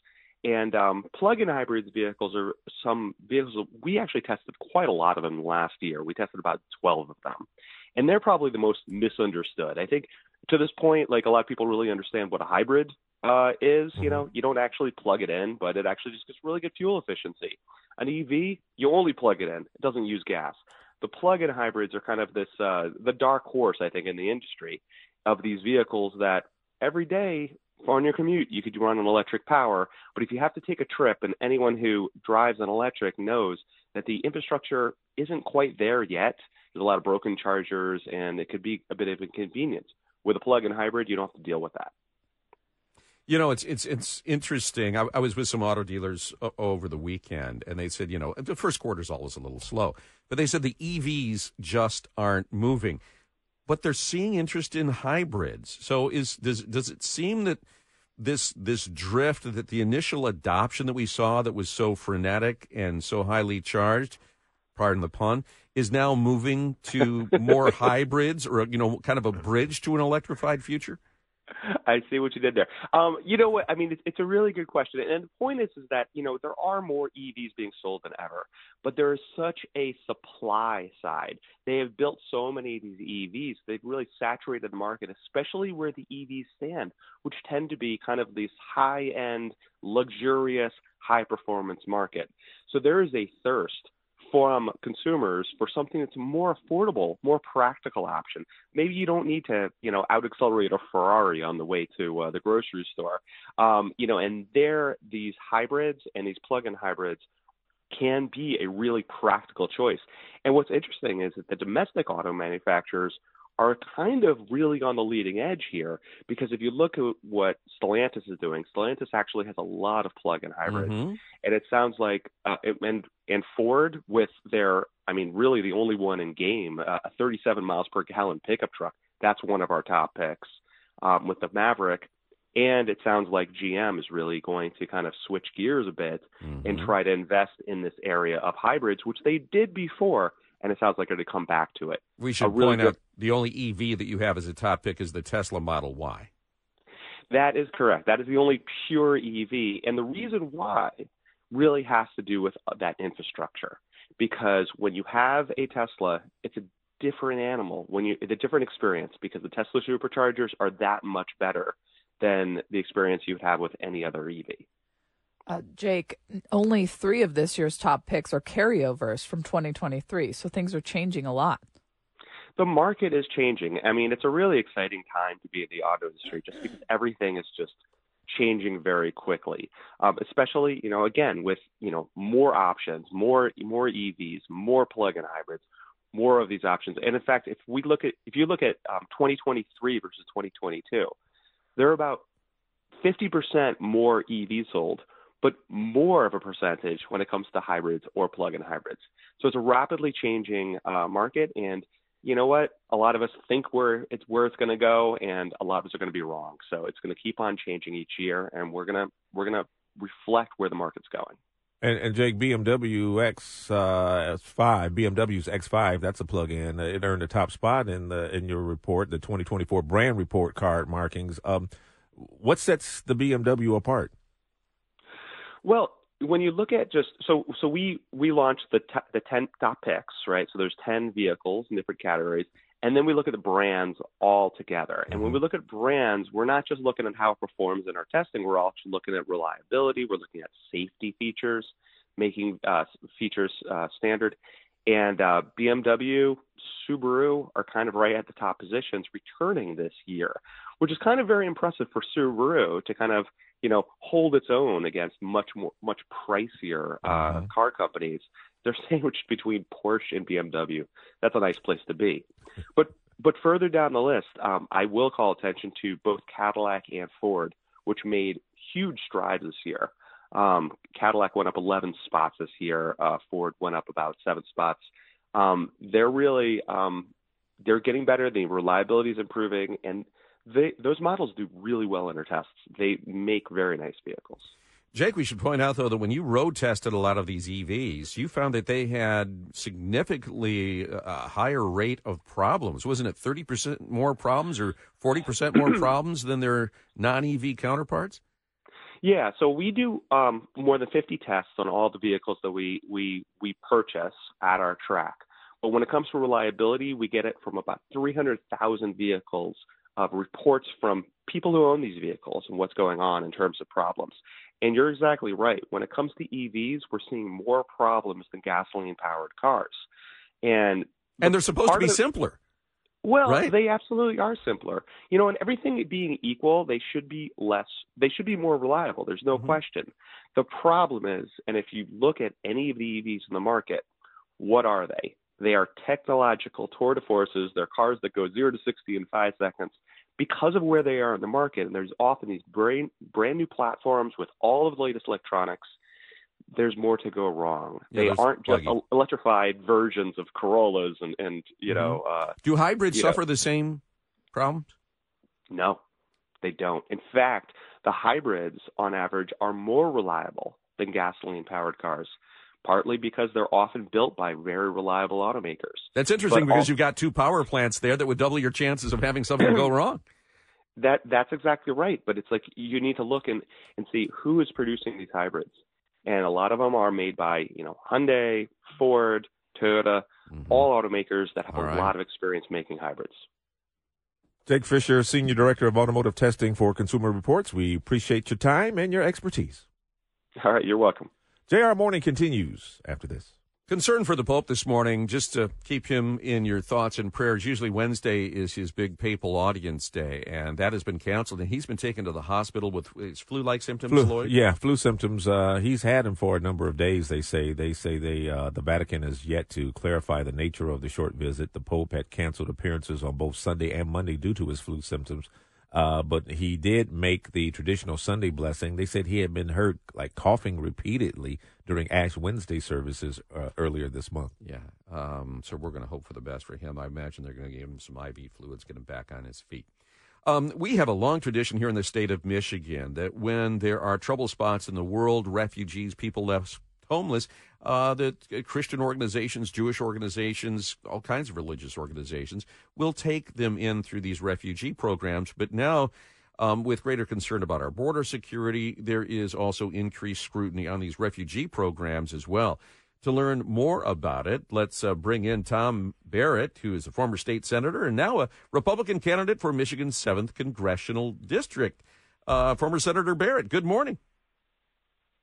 And um, plug-in hybrid vehicles are some vehicles we actually tested quite a lot of them last year. We tested about 12 of them, and they're probably the most misunderstood. I think to this point, like a lot of people really understand what a hybrid uh, is. You know, you don't actually plug it in, but it actually just gets really good fuel efficiency. An EV, you only plug it in; it doesn't use gas. The plug-in hybrids are kind of this uh, the dark horse, I think, in the industry of these vehicles that every day on your commute you could run on electric power, but if you have to take a trip, and anyone who drives an electric knows that the infrastructure isn't quite there yet. There's a lot of broken chargers, and it could be a bit of inconvenience. With a plug-in hybrid, you don't have to deal with that. You know, it's it's it's interesting. I, I was with some auto dealers o- over the weekend, and they said, you know, the first quarter is always a little slow, but they said the EVs just aren't moving, but they're seeing interest in hybrids. So, is does does it seem that this this drift, that the initial adoption that we saw that was so frenetic and so highly charged, pardon the pun, is now moving to more hybrids, or you know, kind of a bridge to an electrified future? I see what you did there. Um, you know what? I mean, it's, it's a really good question, and the point is, is that you know there are more EVs being sold than ever, but there is such a supply side. They have built so many of these EVs; they've really saturated the market, especially where the EVs stand, which tend to be kind of this high-end, luxurious, high-performance market. So there is a thirst from consumers for something that's more affordable, more practical option. Maybe you don't need to, you know, out accelerate a Ferrari on the way to uh, the grocery store. Um, you know, and there these hybrids and these plug-in hybrids can be a really practical choice. And what's interesting is that the domestic auto manufacturers are kind of really on the leading edge here because if you look at what Stellantis is doing, Stellantis actually has a lot of plug-in hybrids, Mhm. and it sounds like uh, and and Ford with their, I mean, really the only one in game, uh, a 37 miles per gallon pickup truck. That's one of our top picks um, with the Maverick. And it sounds like GM is really going to kind of switch gears a bit and Mhm. try to invest in this area of hybrids, which they did before, and it sounds like they're going to come back to it. We should really point good- out the only EV that you have as a top pick is the Tesla Model Y. That is correct. That is the only pure EV. And the reason why really has to do with uh, that infrastructure. Because when you have a Tesla, it's a different animal. When you it's a different experience because the Tesla superchargers are that much better than the experience you would have with any other EV. Uh, Jake, only three of this year's top picks are carryovers from 2023, so things are changing a lot. the market is changing. I mean, it's a really exciting time to be in the auto industry just because everything is just changing very quickly. Um, especially, you know, again with you know more options, more more EVs, more plug-in hybrids, more of these options. And in fact, if we look at if you look at um, 2023 versus 2022, there are about 50% more EVs sold, but more of a percentage when it comes to hybrids or plug-in hybrids. So it's a rapidly changing uh, market, and you know what? A lot of us think it's where it's going to go, and a lot of us are going to be wrong. So it's going to keep on changing each year, and we're gonna we're gonna reflect where the market's going. And, and Jake, BMW X uh, X5, BMW's X5, that's a plug-in. It earned a top spot in the in your report, the 2024 brand report card markings. Um, what sets the BMW apart? Well, when you look at just so so we we launched the t- the ten top picks, right? So there's ten vehicles in different categories, And then we look at the brands all together. And when we look at brands, we're not just looking at how it performs in our testing, we're also looking at reliability, we're looking at safety features, making uh, features uh, standard. And uh, BMW, Subaru are kind of right at the top positions returning this year, which is kind of very impressive for Subaru to kind of, you know, hold its own against much more, much pricier uh, car companies. They're sandwiched between Porsche and BMW. That's a nice place to be. But but further down the list, um, I will call attention to both Cadillac and Ford, which made huge strides this year. Um, Cadillac went up 11 spots this year. Uh, Ford went up about seven spots. Um, they're really um, they're getting better. The reliability is improving, and they, those models do really well in their tests. They make very nice vehicles. Jake, we should point out though that when you road tested a lot of these EVs, you found that they had significantly a uh, higher rate of problems. Wasn't it thirty percent more problems or forty percent more problems than their non-EV counterparts? Yeah, so we do um, more than 50 tests on all the vehicles that we, we, we purchase at our track. But when it comes to reliability, we get it from about 300,000 vehicles of reports from people who own these vehicles and what's going on in terms of problems. And you're exactly right. When it comes to EVs, we're seeing more problems than gasoline powered cars. And and they're supposed to be simpler. Well, right? they absolutely are simpler. You know, and everything being equal, they should be less, they should be more reliable. There's no mm-hmm. question. The problem is, and if you look at any of the EVs in the market, what are they? They are technological tour de forces. They're cars that go zero to 60 in five seconds because of where they are in the market. And there's often these brand, brand new platforms with all of the latest electronics there's more to go wrong. Yeah, they aren't just electrified versions of Corollas and, and you mm-hmm. know. Uh, Do hybrids suffer know, the same problems? No, they don't. In fact, the hybrids, on average, are more reliable than gasoline powered cars. Partly because they're often built by very reliable automakers. That's interesting But because also- you've got two power plants there that would double your chances of having something go wrong. That that's exactly right. But it's like you need to look and, and see who is producing these hybrids. And a lot of them are made by, you know, Hyundai, Ford, Toyota, all automakers that have Mm-hmm. All a right. lot of experience making hybrids. Jake Fisher, Senior Director of Automotive Testing for Consumer Reports. We appreciate your time and your expertise. All right, you're welcome. JR Morning continues after this. Concern for the Pope this morning, just to keep him in your thoughts and prayers. Usually Wednesday is his big papal audience day, and that has been canceled. And he's been taken to the hospital with his flu-like symptoms. Flu, Lloyd? yeah, flu symptoms. Uh, he's had them for a number of days. They say. They say they uh, the Vatican has yet to clarify the nature of the short visit. The Pope had canceled appearances on both Sunday and Monday due to his flu symptoms. Uh, but he did make the traditional Sunday blessing. They said he had been heard like coughing repeatedly during Ash Wednesday services uh, earlier this month. Yeah. Um, so we're going to hope for the best for him. I imagine they're going to give him some IV fluids, get him back on his feet. Um, we have a long tradition here in the state of Michigan that when there are trouble spots in the world, refugees, people left homeless, uh, that uh, Christian organizations, Jewish organizations, all kinds of religious organizations will take them in through these refugee programs. But now, um, with greater concern about our border security, there is also increased scrutiny on these refugee programs as well. To learn more about it, let's uh, bring in Tom Barrett, who is a former state senator and now a Republican candidate for Michigan's 7th Congressional District. Uh, former Senator Barrett, good morning.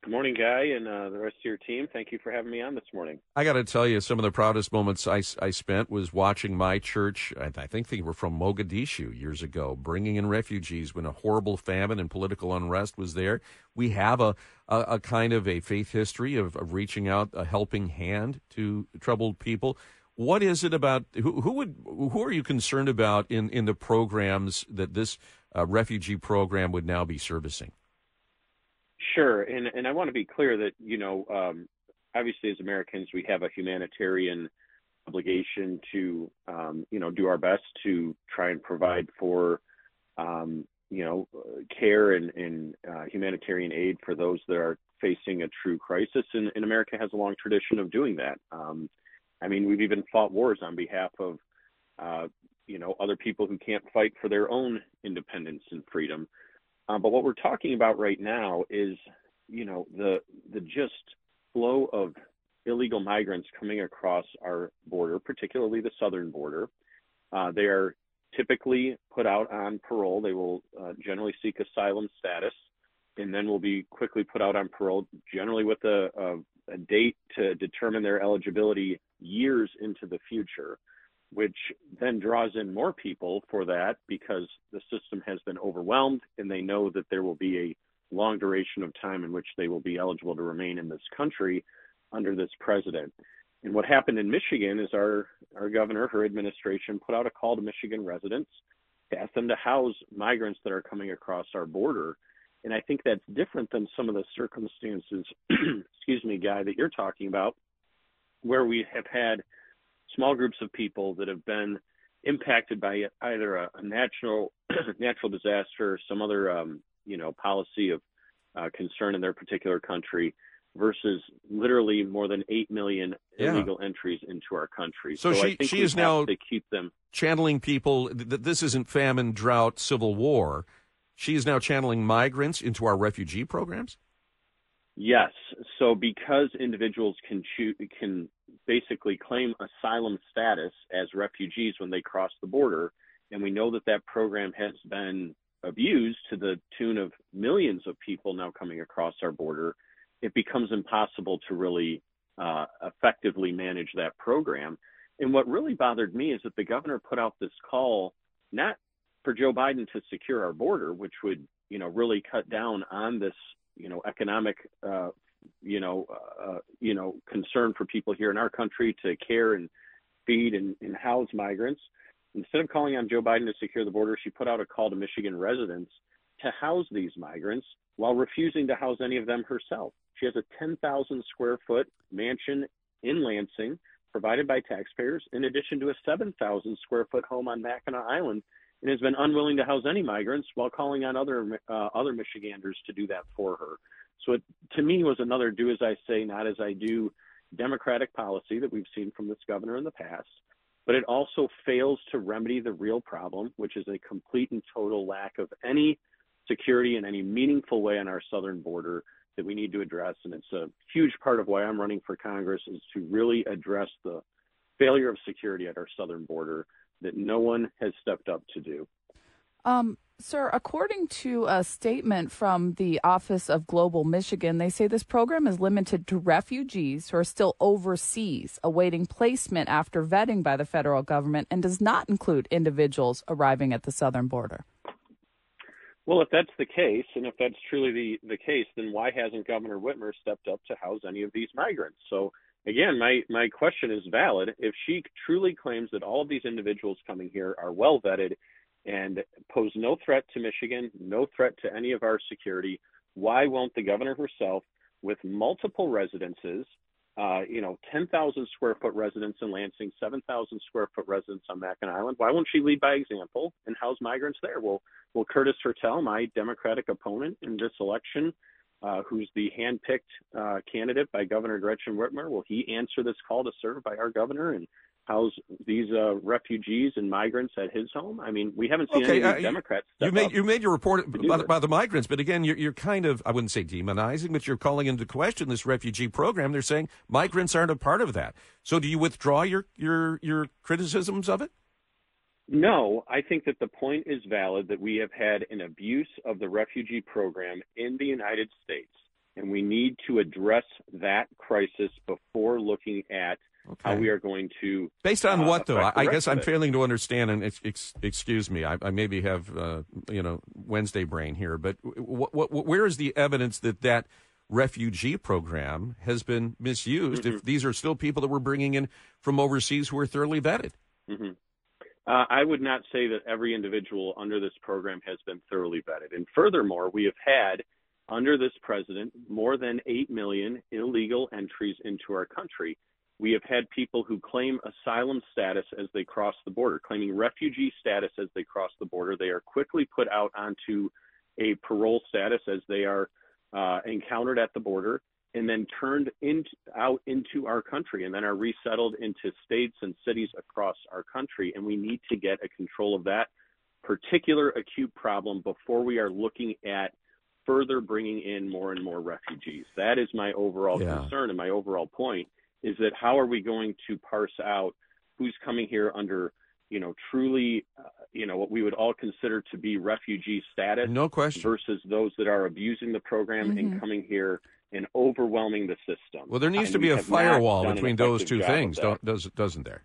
Good morning, Guy, and uh, the rest of your team. Thank you for having me on this morning. I got to tell you, some of the proudest moments I, I spent was watching my church. I, I think they were from Mogadishu years ago, bringing in refugees when a horrible famine and political unrest was there. We have a, a, a kind of a faith history of, of reaching out a helping hand to troubled people. What is it about who, who would who are you concerned about in, in the programs that this uh, refugee program would now be servicing? Sure, and and I want to be clear that you know, um, obviously, as Americans, we have a humanitarian obligation to um, you know do our best to try and provide for um, you know care and, and uh, humanitarian aid for those that are facing a true crisis, and, and America has a long tradition of doing that. Um, I mean, we've even fought wars on behalf of uh, you know other people who can't fight for their own independence and freedom. Um, but what we're talking about right now is, you know, the the just flow of illegal migrants coming across our border, particularly the southern border, Uh, they are typically put out on parole. They will uh, generally seek asylum status and then will be quickly put out on parole, generally with a, a, a date to determine their eligibility years into the future, which then draws in more people for that because the system has been overwhelmed and they know that there will be a long duration of time in which they will be eligible to remain in this country under this president. And what happened in Michigan is our, our governor, her administration, put out a call to Michigan residents to ask them to house migrants that are coming across our border. And I think that's different than some of the circumstances, excuse me, Guy, that you're talking about, where we have had small groups of people that have been impacted by either a, a natural natural disaster or some other um, you know policy of uh, concern in their particular country versus literally more than 8 million Yeah. illegal entries into our country. So I she- think she is now- to keep them channeling people. Th- this isn't famine, drought, civil war. She is now channeling migrants into our refugee programs. Yes. So because individuals can choose, can basically claim asylum status as refugees when they cross the border, and we know that that program has been abused to the tune of millions of people now coming across our border, it becomes impossible to really uh, effectively manage that program. And what really bothered me is that the governor put out this call not for Joe Biden to secure our border, which would, you know, really cut down on this, you know, economic, uh, you know, uh, you know, concern for people here in our country to care and feed and, and house migrants. Instead of calling on Joe Biden to secure the border, she put out a call to Michigan residents to house these migrants while refusing to house any of them herself. She has a 10,000 square foot mansion in Lansing provided by taxpayers, in addition to a 7,000 square foot home on Mackinac Island, and has been unwilling to house any migrants while calling on other uh, other Michiganders to do that for her. So it, to me, was another do as I say, not as I do Democratic policy that we've seen from this governor in the past. But it also fails to remedy the real problem, which is a complete and total lack of any security in any meaningful way on our southern border that we need to address. And it's a huge part of why I'm running for Congress is to really address the failure of security at our southern border that no one has stepped up to do. Um, sir, according to a statement from the Office of Global Michigan, they say this program is limited to refugees who are still overseas awaiting placement after vetting by the federal government and does not include individuals arriving at the southern border. Well, if that's the case, and if that's truly the, the case, then why hasn't Governor Whitmer stepped up to house any of these migrants? So, again, my, my question is valid. If she truly claims that all of these individuals coming here are well vetted and pose no threat to Michigan, no threat to any of our security, why won't the governor herself, with multiple residences, uh, you know, 10,000 square foot residence in Lansing, 7,000 square foot residence on Mackinac Island. Why won't she lead by example and house migrants there? Will Will Curtis Hertel, my Democratic opponent in this election, uh, who's the handpicked uh, candidate by Governor Gretchen Whitmer, will he answer this call to serve by our governor and house these uh, refugees and migrants at his home? I mean, we haven't seen any uh, of these you- Democrats. You made you made your report by, about, the migrants, but again, you're, you're kind of I wouldn't say demonizing, but you're calling into question this refugee program. They're saying migrants aren't a part of that. So, do you withdraw your your your criticisms of it? No, I think that the point is valid that we have had an abuse of the refugee program in the United States, and we need to address that crisis before looking at how Okay. we are going to. Based on uh, what, though? I, I guess I'm failing to understand, and ex, ex, excuse me, I, I maybe have uh, you know Wednesday brain here, but what, what, where is the evidence that that refugee program has been misused? Mm-hmm. If these are still people that we're bringing in from overseas who are thoroughly vetted. Mhm. Uh, I would not say that every individual under this program has been thoroughly vetted. And furthermore, we have had, under this president, more than 8 million illegal entries into our country. We have had people who claim asylum status as they cross the border, claiming refugee status as they cross the border. They are quickly put out onto a parole status as they are uh, encountered at the border and then turned in, out into our country and then are resettled into states and cities across our country. And we need to get a control of that particular acute problem before we are looking at further bringing in more and more refugees. That is my overall Yeah. concern and my overall point is that how are we going to parse out who's coming here under you know, truly, uh, you know, what we would all consider to be refugee status. No question. Versus those that are abusing the program Mhm. and coming here and overwhelming the system. Well, there needs And to be a firewall between those two things, don't, does, doesn't there?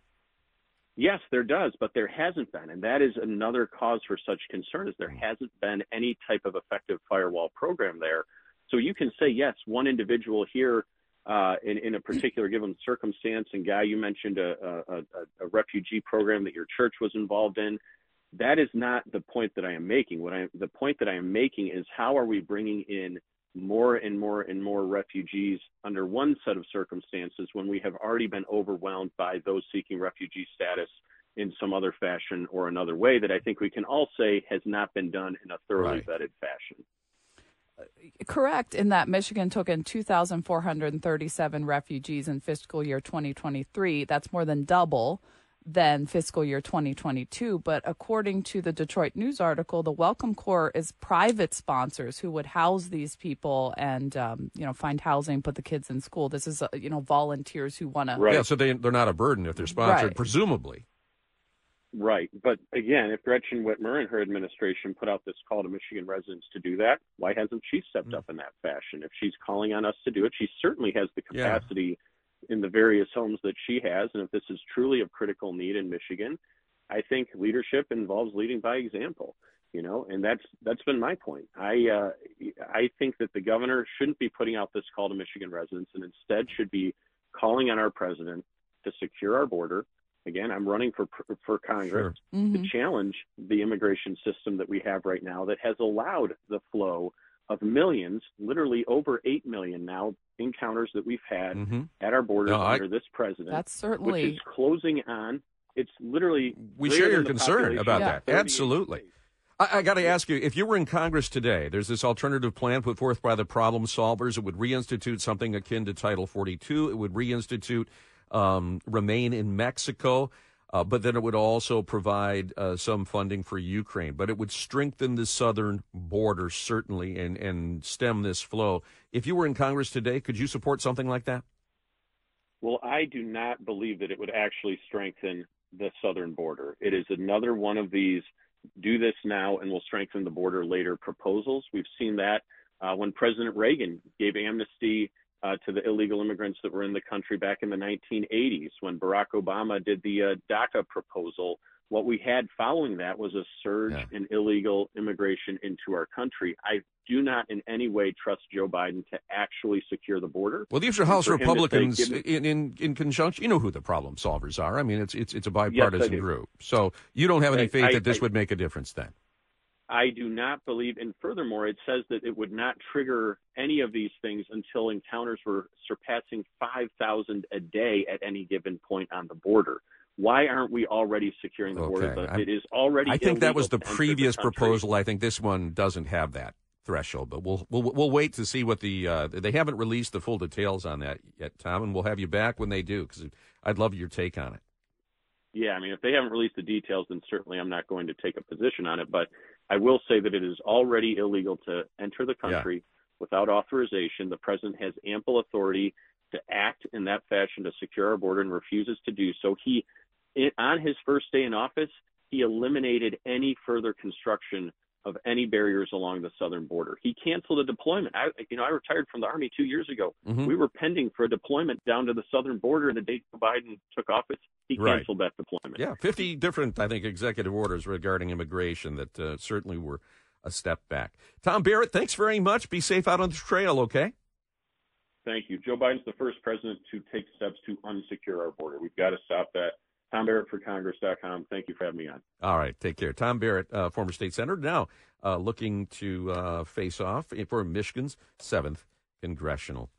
Yes, there does, but there hasn't been, and that is another cause for such concern. Is there Mm. hasn't been any type of effective firewall program there. So you can say yes, one individual here uh, in, in a particular given circumstance, and Guy, you mentioned a, a, a, refugee program that your church was involved in. That is not the point that I am making. What I the point that I am making is how are we bringing in more and more and more refugees under one set of circumstances when we have already been overwhelmed by those seeking refugee status in some other fashion or another way that I think we can all say has not been done in a thoroughly Right. vetted fashion. Correct in that Michigan took in 2,437 refugees in fiscal year 2023. That's more than double than fiscal year 2022. But according to the Detroit News article, the Welcome Corps is private sponsors who would house these people and, um, you know, find housing, put the kids in school. This is, uh, you know, volunteers who want to. Right. Yeah, so they, they're not a burden if they're sponsored, Right. presumably. Right. But again, if Gretchen Whitmer and her administration put out this call to Michigan residents to do that, why hasn't she stepped up in that fashion? If she's calling on us to do it, she certainly has the Yeah. capacity in the various homes that she has. And if this is truly of critical need in Michigan, I think leadership involves leading by example. You know, and that's that's been my point. I uh, I think that the governor shouldn't be putting out this call to Michigan residents, and instead should be calling on our president to secure our border. Again, I'm running for for Congress Mhm. to challenge the immigration system that we have right now that has allowed the flow of millions, literally over 8 million now encounters that we've had hmm at our borders No, I- under this president, That's certainly. which certainly. is closing on. It's literally We share your concern about of that. Absolutely. I, I got to ask you, if you were in Congress today, there's this alternative plan put forth by the problem solvers. It would reinstitute something akin to Title 42. It would reinstitute um, remain in Mexico, uh, but then it would also provide uh, some funding for Ukraine. But it would strengthen the southern border, certainly, and, and stem this flow. If you were in Congress today, could you support something like that? Well, I do not believe that it would actually strengthen the southern border. It is another one of these do this now and we'll strengthen the border later proposals. We've seen that uh, when President Reagan gave amnesty uh, to the illegal immigrants that were in the country back in the 1980s. When Barack Obama did the uh, DACA proposal, what we had following that was a surge Yeah. in illegal immigration into our country. I do not in any way trust Joe Biden to actually secure the border. Well, these are House for him say, Republicans in, in in conjunction. You know who the problem solvers are. I mean, it's it's it's a bipartisan do. group. So you don't have any faith I- that this I- would make a difference then. I do not believe, and furthermore, it says that it would not trigger any of these things until encounters were surpassing 5,000 a day at any given point on the border. Why aren't we already securing the border? Okay, The- I- it is already. I think that was the previous country. proposal. I think this one doesn't have that threshold, but we'll we'll we'll wait to see what the uh, they haven't released the full details on that yet, Tom, and we'll have you back when they do because I'd love your take on it. Yeah, I mean, if they haven't released the details, then certainly I'm not going to take a position on it. But I will say that it is already illegal to enter the country without authorization. The president has ample authority to act in that fashion to secure our border and refuses to do so. He, on his first day in office, he eliminated any further construction of any barriers along the southern border. He canceled a deployment. I, you know, I retired from the army two years ago. Mhm. We were pending for a deployment down to the southern border, and the day Joe Biden took office, he Right. canceled that deployment. Yeah, 50 different, I think, executive orders regarding immigration that uh, certainly were a step back. Tom Barrett, thanks very much. Be safe out on the trail, okay? Thank you. Joe Biden's the first president to take steps to unsecure our border. We've got to stop that. Tom Barrett for Congress.com. Thank you for having me on. All right, take care. Tom Barrett, uh, former state senator, now uh, looking to uh, face off for Michigan's 7th congressional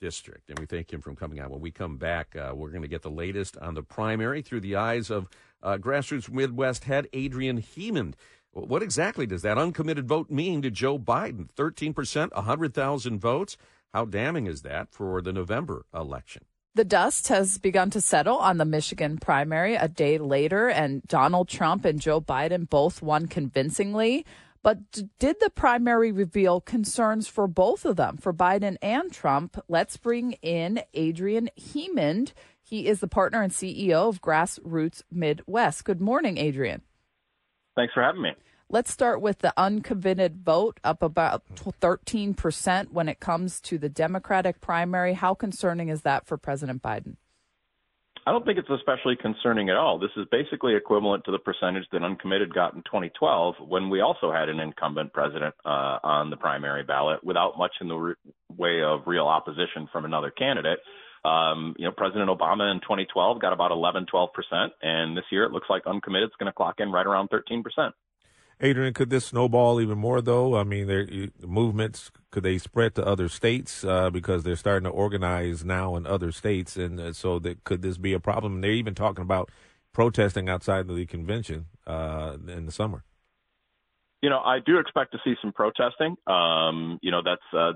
district. And we thank him for coming out. When we come back, uh, we're going to get the latest on the primary through the eyes of uh, grassroots Midwest head Adrian Hemond. What exactly does that uncommitted vote mean to Joe Biden? 13%, 100,000 votes? How damning is that for the November election? The dust has begun to settle on the Michigan primary a day later, and Donald Trump and Joe Biden both won convincingly. But d- did the primary reveal concerns for both of them, for Biden and Trump? Let's bring in Adrian Hemond. He is the partner and CEO of Grassroots Midwest. Good morning, Adrian. Thanks for having me. Let's start with the uncommitted vote, up about 13% when it comes to the Democratic primary. How concerning is that for President Biden? I don't think it's especially concerning at all. This is basically equivalent to the percentage that uncommitted got in 2012 when we also had an incumbent president uh, on the primary ballot without much in the re- way of real opposition from another candidate. Um, you know, President Obama in 2012 got about 11, 12 percent, and this year it looks like uncommitted is going to clock in right around 13 percent. Adrian, could this snowball even more though? I mean, there movements could they spread to other states uh, because they're starting to organize now in other states, and uh, so that could this be a problem? And they're even talking about protesting outside of the convention uh, in the summer. You know, I do expect to see some protesting. Um, you know, that's uh,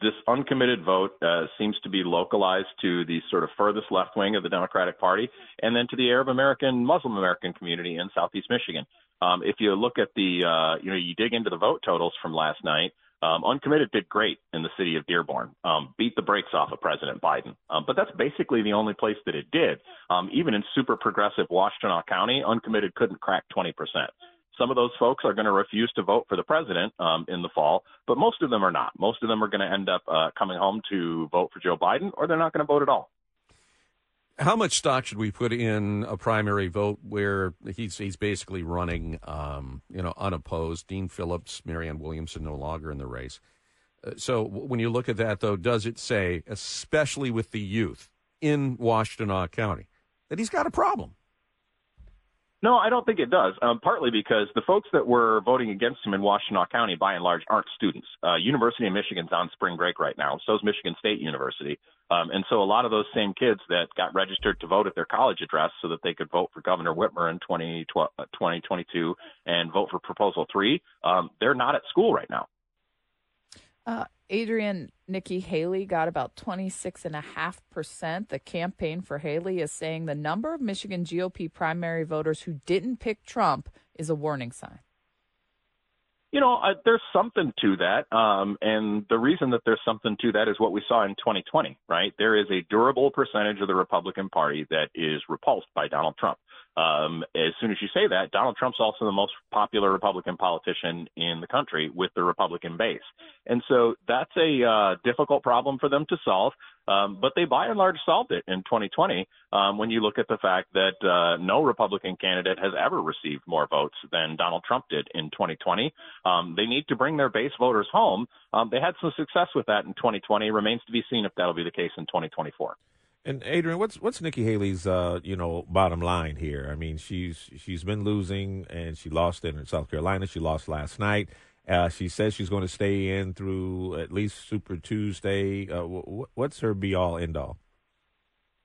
this uncommitted vote uh, seems to be localized to the sort of furthest left wing of the Democratic Party, and then to the Arab American, Muslim American community in Southeast Michigan. Um, if you look at the, uh, you know, you dig into the vote totals from last night, um, uncommitted did great in the city of Dearborn, um, beat the brakes off of President Biden. Um, but that's basically the only place that it did. Um, even in super progressive Washtenaw County, uncommitted couldn't crack 20%. Some of those folks are going to refuse to vote for the president um, in the fall, but most of them are not. Most of them are going to end up uh, coming home to vote for Joe Biden, or they're not going to vote at all how much stock should we put in a primary vote where he's he's basically running, um, you know, unopposed? Dean Phillips, Marianne Williamson, no longer in the race. Uh, so when you look at that, though, does it say, especially with the youth in Washtenaw County, that he's got a problem? No, I don't think it does. Um, partly because the folks that were voting against him in Washtenaw County, by and large, aren't students. Uh, University of Michigan's on spring break right now. So is Michigan State University. Um, and so a lot of those same kids that got registered to vote at their college address so that they could vote for Governor Whitmer in 2022 uh, and vote for Proposal 3, um, they're not at school right now. Uh, Adrian, Nikki Haley got about 26.5%. The campaign for Haley is saying the number of Michigan GOP primary voters who didn't pick Trump is a warning sign. You know, uh, there's something to that. Um, and the reason that there's something to that is what we saw in 2020, right? There is a durable percentage of the Republican Party that is repulsed by Donald Trump. Um, as soon as you say that, Donald Trump's also the most popular Republican politician in the country with the Republican base. And so that's a uh, difficult problem for them to solve. Um, but they by and large solved it in 2020 um, when you look at the fact that uh, no Republican candidate has ever received more votes than Donald Trump did in 2020. Um, they need to bring their base voters home. Um, they had some success with that in 2020. Remains to be seen if that'll be the case in 2024. And Adrian, what's what's Nikki Haley's uh, you know bottom line here? I mean, she's she's been losing, and she lost in South Carolina. She lost last night. Uh, she says she's going to stay in through at least Super Tuesday. Uh, what's her be all end all?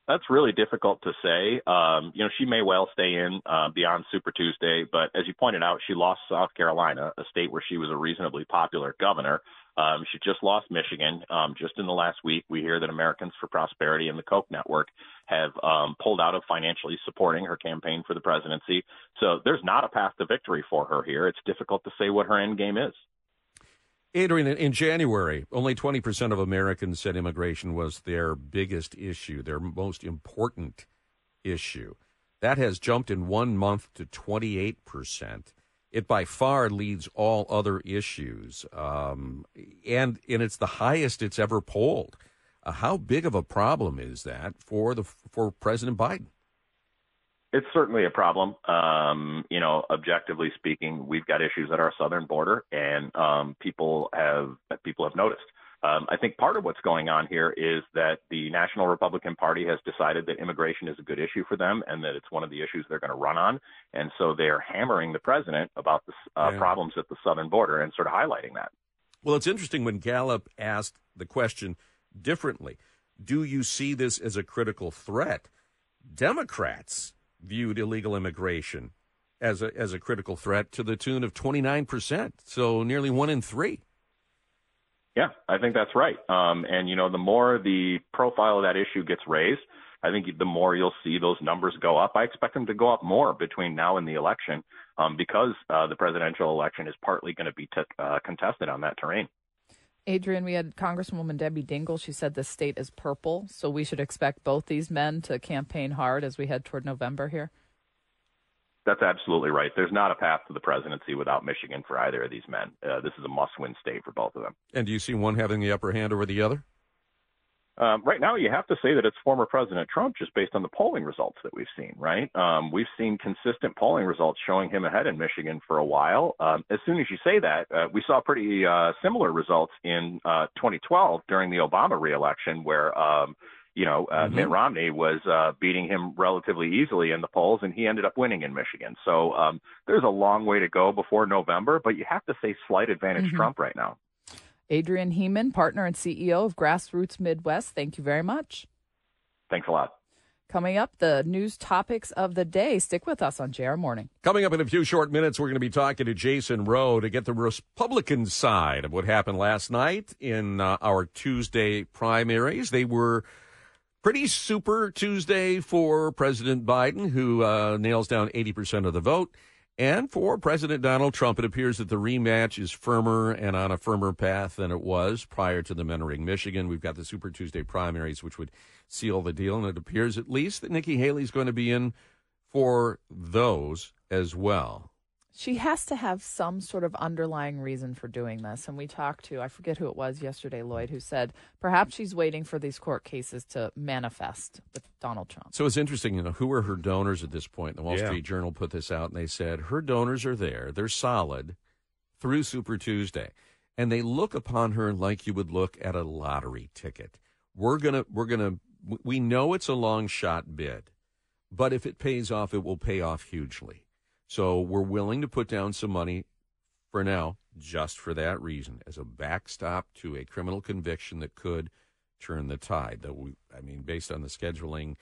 That's really difficult to say. Um, you know, she may well stay in uh, beyond Super Tuesday, but as you pointed out, she lost South Carolina, a state where she was a reasonably popular governor. Um, she just lost Michigan. Um, just in the last week, we hear that Americans for Prosperity and the Koch network have um, pulled out of financially supporting her campaign for the presidency. So there's not a path to victory for her here. It's difficult to say what her end game is. Adrian, in January, only 20% of Americans said immigration was their biggest issue, their most important issue. That has jumped in one month to 28% it by far leads all other issues, um, and and it's the highest it's ever polled. Uh, how big of a problem is that for the for President Biden? It's certainly a problem. Um, you know, objectively speaking, we've got issues at our southern border, and um, people have people have noticed. Um, I think part of what's going on here is that the National Republican Party has decided that immigration is a good issue for them and that it's one of the issues they're going to run on. And so they're hammering the president about the uh, yeah. problems at the southern border and sort of highlighting that. Well, it's interesting when Gallup asked the question differently Do you see this as a critical threat? Democrats viewed illegal immigration as a, as a critical threat to the tune of 29%, so nearly one in three. Yeah, I think that's right. Um, and you know, the more the profile of that issue gets raised, I think the more you'll see those numbers go up. I expect them to go up more between now and the election um, because uh, the presidential election is partly going to be t- uh, contested on that terrain. Adrian, we had Congresswoman Debbie Dingell. She said the state is purple, so we should expect both these men to campaign hard as we head toward November here. That's absolutely right. There's not a path to the presidency without Michigan for either of these men. Uh, this is a must-win state for both of them. And do you see one having the upper hand over the other? Um, right now, you have to say that it's former President Trump just based on the polling results that we've seen, right? Um, we've seen consistent polling results showing him ahead in Michigan for a while. Um, as soon as you say that, uh, we saw pretty uh, similar results in uh, 2012 during the Obama reelection, where um, you know, uh, mm-hmm. Mitt Romney was uh, beating him relatively easily in the polls, and he ended up winning in Michigan. So um, there's a long way to go before November, but you have to say slight advantage mm-hmm. Trump right now. Adrian Hemond, partner and CEO of Grassroots Midwest, thank you very much. Thanks a lot. Coming up, the news topics of the day. Stick with us on JR Morning. Coming up in a few short minutes, we're going to be talking to Jason Roe to get the Republican side of what happened last night in uh, our Tuesday primaries. They were pretty super Tuesday for President Biden, who uh, nails down 80% of the vote. And for President Donald Trump, it appears that the rematch is firmer and on a firmer path than it was prior to the Mentoring Michigan. We've got the Super Tuesday primaries, which would seal the deal. And it appears at least that Nikki Haley is going to be in for those as well she has to have some sort of underlying reason for doing this. And we talked to, I forget who it was yesterday, Lloyd, who said perhaps she's waiting for these court cases to manifest with Donald Trump. So it's interesting, you know, who are her donors at this point? The Wall yeah. Street Journal put this out and they said her donors are there. They're solid through Super Tuesday. And they look upon her like you would look at a lottery ticket. We're going to, we're going to, we know it's a long shot bid, but if it pays off, it will pay off hugely. So we're willing to put down some money for now, just for that reason, as a backstop to a criminal conviction that could turn the tide. That we, I mean, based on the scheduling,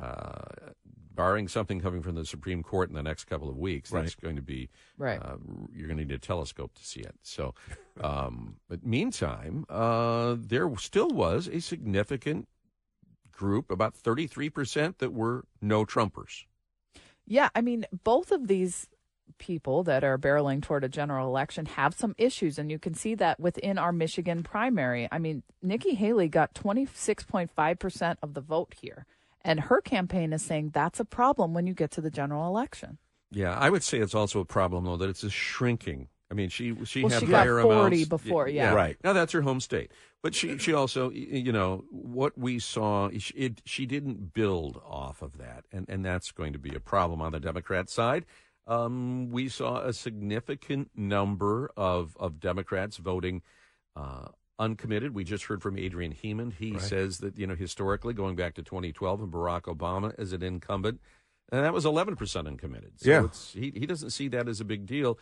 uh, barring something coming from the Supreme Court in the next couple of weeks, right. that's going to be right. Uh, you're going to need a telescope to see it. So, um, but meantime, uh, there still was a significant group, about 33 percent, that were no Trumpers. Yeah, I mean, both of these people that are barreling toward a general election have some issues, and you can see that within our Michigan primary. I mean, Nikki Haley got 26.5% of the vote here, and her campaign is saying that's a problem when you get to the general election. Yeah, I would say it's also a problem, though, that it's a shrinking I mean, she she well, had she higher got 40 amounts before, yeah. yeah. Right. Now that's her home state, but she she also you know what we saw it she didn't build off of that, and and that's going to be a problem on the Democrat side. Um, we saw a significant number of of Democrats voting. Uh, uncommitted. We just heard from Adrian Hemond. He right. says that you know historically, going back to 2012 and Barack Obama as an incumbent, and that was 11 percent uncommitted. So yeah. he he doesn't see that as a big deal.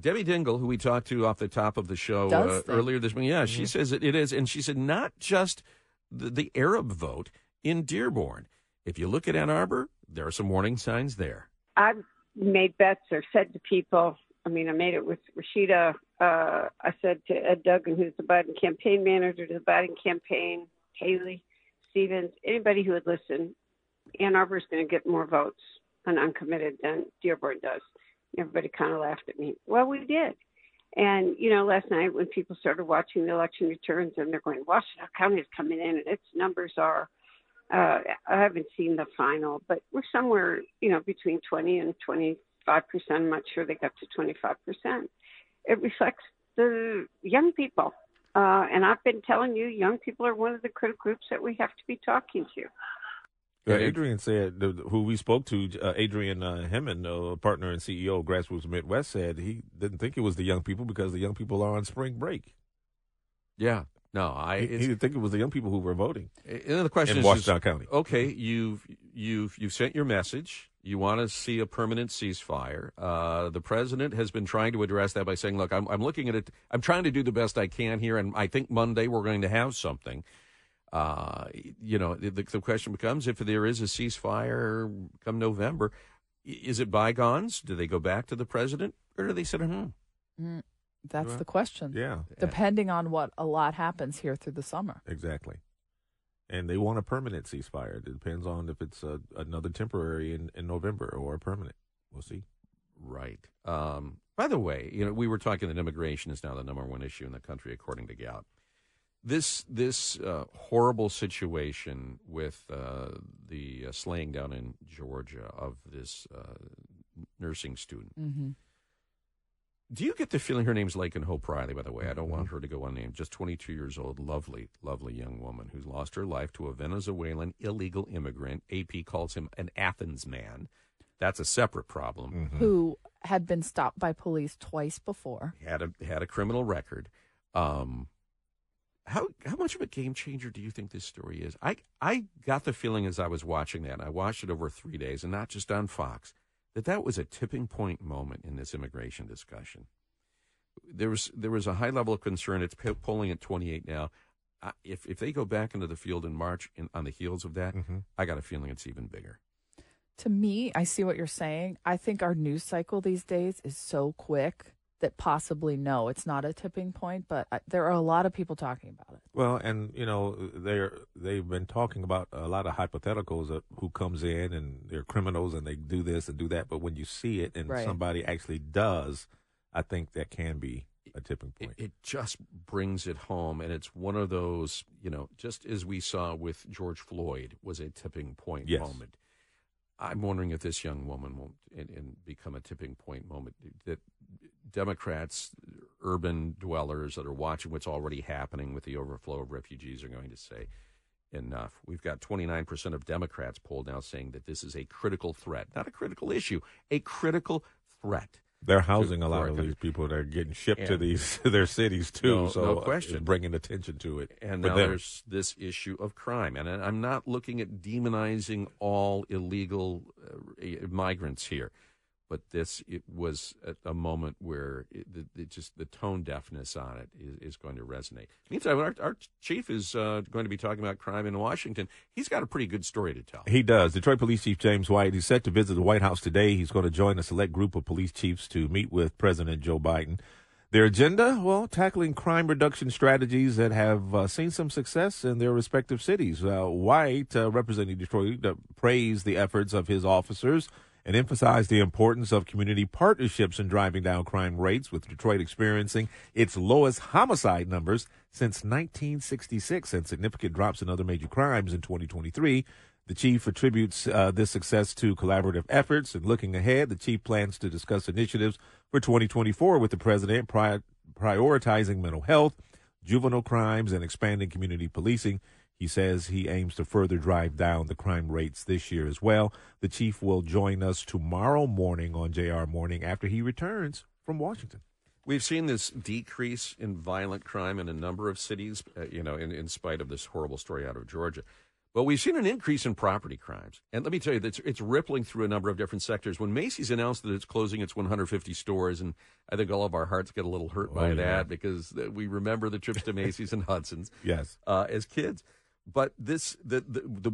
Debbie Dingell, who we talked to off the top of the show uh, earlier this morning, yeah, mm-hmm. she says it, it is, and she said not just the, the Arab vote in Dearborn. If you look at Ann Arbor, there are some warning signs there. I've made bets or said to people. I mean, I made it with Rashida. Uh, I said to Ed Duggan, who's the Biden campaign manager to the Biden campaign, Haley Stevens, anybody who would listen, Ann Arbor is going to get more votes on uncommitted than Dearborn does. Everybody kind of laughed at me. Well, we did. And, you know, last night when people started watching the election returns and they're going, Washtenaw County is coming in and its numbers are, uh, I haven't seen the final, but we're somewhere, you know, between 20 and 25%. I'm not sure they got to 25%. It reflects the young people. Uh, and I've been telling you, young people are one of the critical groups that we have to be talking to. Yeah, Adrian said, who we spoke to, uh, Adrian uh, Hemond, uh, partner and CEO of Grassroots Midwest, said he didn't think it was the young people because the young people are on spring break. Yeah, no, I. He, he didn't think it was the young people who were voting. And the question in is, Washtenaw County. Okay, you've you've you've sent your message. You want to see a permanent ceasefire. Uh, the president has been trying to address that by saying, "Look, I'm I'm looking at it. I'm trying to do the best I can here, and I think Monday we're going to have something." Uh, you know, the, the question becomes if there is a ceasefire come November, is it bygones? Do they go back to the president or do they sit at home? Mm. That's Well, the question. Yeah, Depending on what a lot happens here through the summer. exactly. And they want a permanent ceasefire. It depends on if it's a, another temporary in, in November or a permanent. We'll see. Right. Um, by the way, you know, we were talking that immigration is now the number one issue in the country, according to Gallup. This this uh, horrible situation with uh, the uh, slaying down in Georgia of this uh, nursing student. Mm-hmm. Do you get the feeling her name's Laken Hope Riley? By the way, I don't want her to go unnamed. Just 22 years old, lovely, lovely young woman who's lost her life to a Venezuelan illegal immigrant. AP calls him an Athens man. That's a separate problem. Who had been stopped by police twice before. had a had a criminal record. Um, how how much of a game changer do you think this story is? I I got the feeling as I was watching that, and I watched it over three days, and not just on Fox, that that was a tipping point moment in this immigration discussion. There was there was a high level of concern. It's po- polling at twenty eight now. I, if if they go back into the field in March, in, on the heels of that, mm-hmm. I got a feeling it's even bigger. To me, I see what you're saying. I think our news cycle these days is so quick that possibly no, it's not a tipping point, but I, there are a lot of people talking about it. Well, and you know they're they've been talking about a lot of hypotheticals of who comes in and they're criminals and they do this and do that. But when you see it and Right. somebody actually does, I think that can be a tipping point. It just brings it home, and it's one of those, you know, just as we saw with George Floyd was a tipping point Yes. moment. I'm wondering if this young woman won't and, and become a tipping point moment. That Democrats, urban dwellers that are watching what's already happening with the overflow of refugees are going to say, enough. We've got 29% of Democrats polled now saying that this is a critical threat, not a critical issue, a critical threat. They're to- housing a lot of these people that are getting shipped to these their cities too. No- so no uh, question. bringing attention to it. And now them. there's this issue of crime. And I'm not looking at demonizing all illegal uh, migrants here, but this it was at a moment where it, the, the, just the tone deafness on it is, is going to resonate. Meantime, our, our chief is uh, going to be talking about crime in Washington. He's got a pretty good story to tell. He does. Detroit Police Chief James White. He's set to visit the White House today. He's going to join a select group of police chiefs to meet with President Joe Biden. Their agenda, well, tackling crime reduction strategies that have uh, seen some success in their respective cities. Uh, White, uh, representing Detroit, uh, praised the efforts of his officers and emphasized the importance of community partnerships in driving down crime rates, with Detroit experiencing its lowest homicide numbers since 1966 and significant drops in other major crimes in 2023. The chief attributes uh, this success to collaborative efforts. And looking ahead, the chief plans to discuss initiatives for 2024 with the president, pri- prioritizing mental health, juvenile crimes, and expanding community policing. He says he aims to further drive down the crime rates this year as well. The chief will join us tomorrow morning on JR Morning after he returns from Washington. We've seen this decrease in violent crime in a number of cities, uh, you know, in, in spite of this horrible story out of Georgia. But we've seen an increase in property crimes. And let me tell you, it's, it's rippling through a number of different sectors. When Macy's announced that it's closing its 150 stores, and I think all of our hearts get a little hurt by Oh, yeah. that because uh, we remember the trips to Macy's and Hudson's Yes. uh, as kids. But this the, the the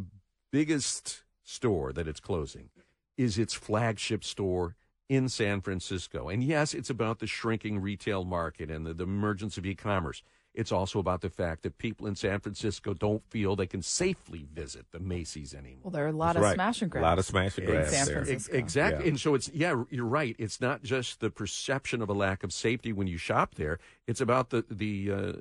biggest store that it's closing is its flagship store in San Francisco. And yes, it's about the shrinking retail market and the, the emergence of e-commerce. It's also about the fact that people in San Francisco don't feel they can safely visit the Macy's anymore. Well, there are a lot That's of right. smash and A lot of smash and in San. Francisco. Ex- Exactly. Yeah. And so it's, yeah, you're right. It's not just the perception of a lack of safety when you shop there. It's about the, the, uh,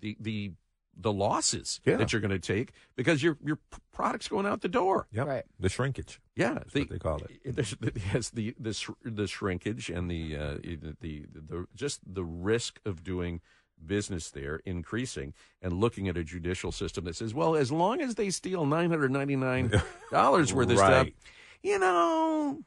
the, the, the losses Yeah. that you're going to take because your, your product's going out the door. Yep. Right. The shrinkage. Yeah. That's the- what they call it. the, the, yes, the, the, sh- the shrinkage and the, uh, the, the, the, just the risk of doing business there increasing and looking at a judicial system that says, well, as long as they steal $999 worth of stuff, you know,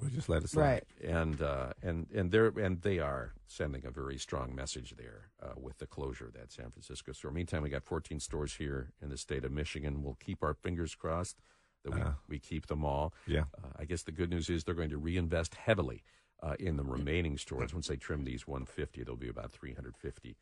We'll just let it slide. Right. and uh, and and they're and they are sending a very strong message there uh, with the closure of that San Francisco store. Meantime, we got 14 stores here in the state of Michigan. We'll keep our fingers crossed that we, Uh, we keep them all. Yeah. Uh, I guess the good news is they're going to reinvest heavily uh, in the remaining stores. Once they trim these 150, there'll be about 350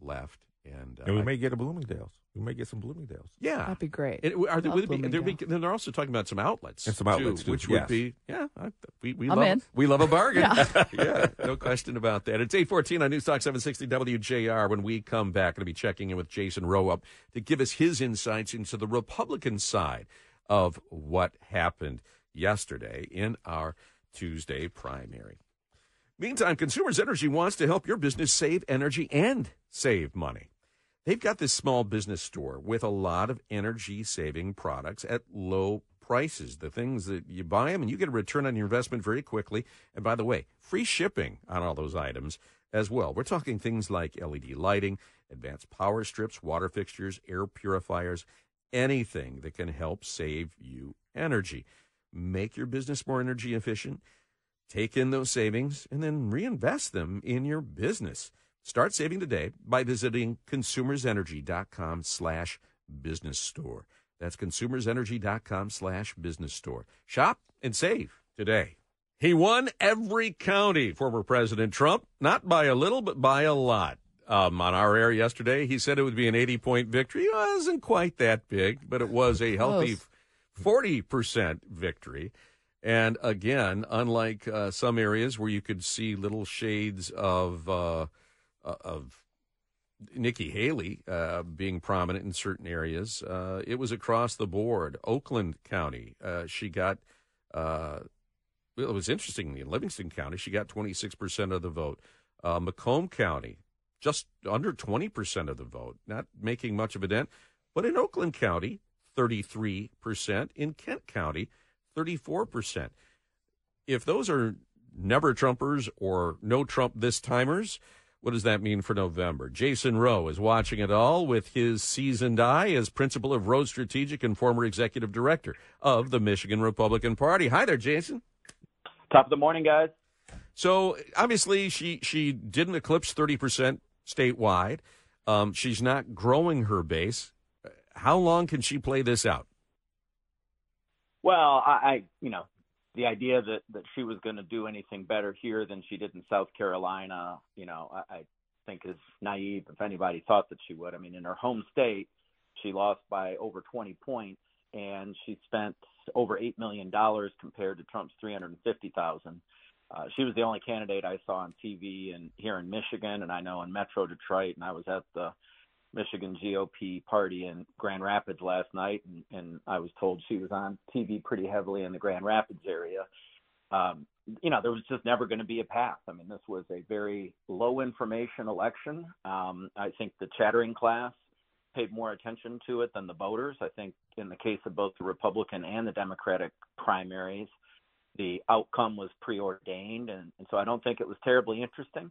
left. And, uh, and we may get a Bloomingdale's. We may get some Bloomingdales. Yeah, That'd be great. It, are there, would be, they're, Bloomingdale. be, they're also talking about some outlets And some outlets, too, which yes. would be yeah. I, we we I'm love in. we love a bargain. Yeah. yeah, no question about that. It's eight fourteen on News Talk seven sixty WJR. When we come back, going to be checking in with Jason Roe up to give us his insights into the Republican side of what happened yesterday in our Tuesday primary. Meantime, Consumers Energy wants to help your business save energy and save money. They've got this small business store with a lot of energy saving products at low prices. The things that you buy them and you get a return on your investment very quickly. And by the way, free shipping on all those items as well. We're talking things like LED lighting, advanced power strips, water fixtures, air purifiers, anything that can help save you energy. Make your business more energy efficient take in those savings and then reinvest them in your business. Start saving today by visiting consumersenergy.com slash business store. That's consumersenergy.com slash business store. Shop and save today. He won every county, former President Trump, not by a little, but by a lot. Um, on our air yesterday, he said it would be an 80 point victory. It wasn't quite that big, but it was a healthy 40% victory. And again, unlike uh, some areas where you could see little shades of uh, uh, of Nikki Haley uh, being prominent in certain areas, uh, it was across the board. Oakland County, uh, she got. Uh, it was interesting in Livingston County, she got 26% of the vote. Uh, Macomb County, just under 20% of the vote, not making much of a dent. But in Oakland County, 33%. In Kent County, 34%. If those are never Trumpers or no Trump this timers, what does that mean for November? Jason Roe is watching it all with his seasoned eye as principal of Roe Strategic and former executive director of the Michigan Republican Party. Hi there, Jason. Top of the morning, guys. So obviously, she she didn't eclipse thirty percent statewide. Um, she's not growing her base. How long can she play this out? Well, I, I you know, the idea that that she was going to do anything better here than she did in South Carolina, you know, I, I think is naive. If anybody thought that she would, I mean, in her home state, she lost by over 20 points, and she spent over eight million dollars compared to Trump's 350,000. Uh, she was the only candidate I saw on TV and here in Michigan, and I know in Metro Detroit, and I was at the Michigan GOP party in Grand Rapids last night, and, and I was told she was on TV pretty heavily in the Grand Rapids area. Um, you know, there was just never going to be a path. I mean, this was a very low information election. Um, I think the chattering class paid more attention to it than the voters. I think in the case of both the Republican and the Democratic primaries, the outcome was preordained, and, and so I don't think it was terribly interesting.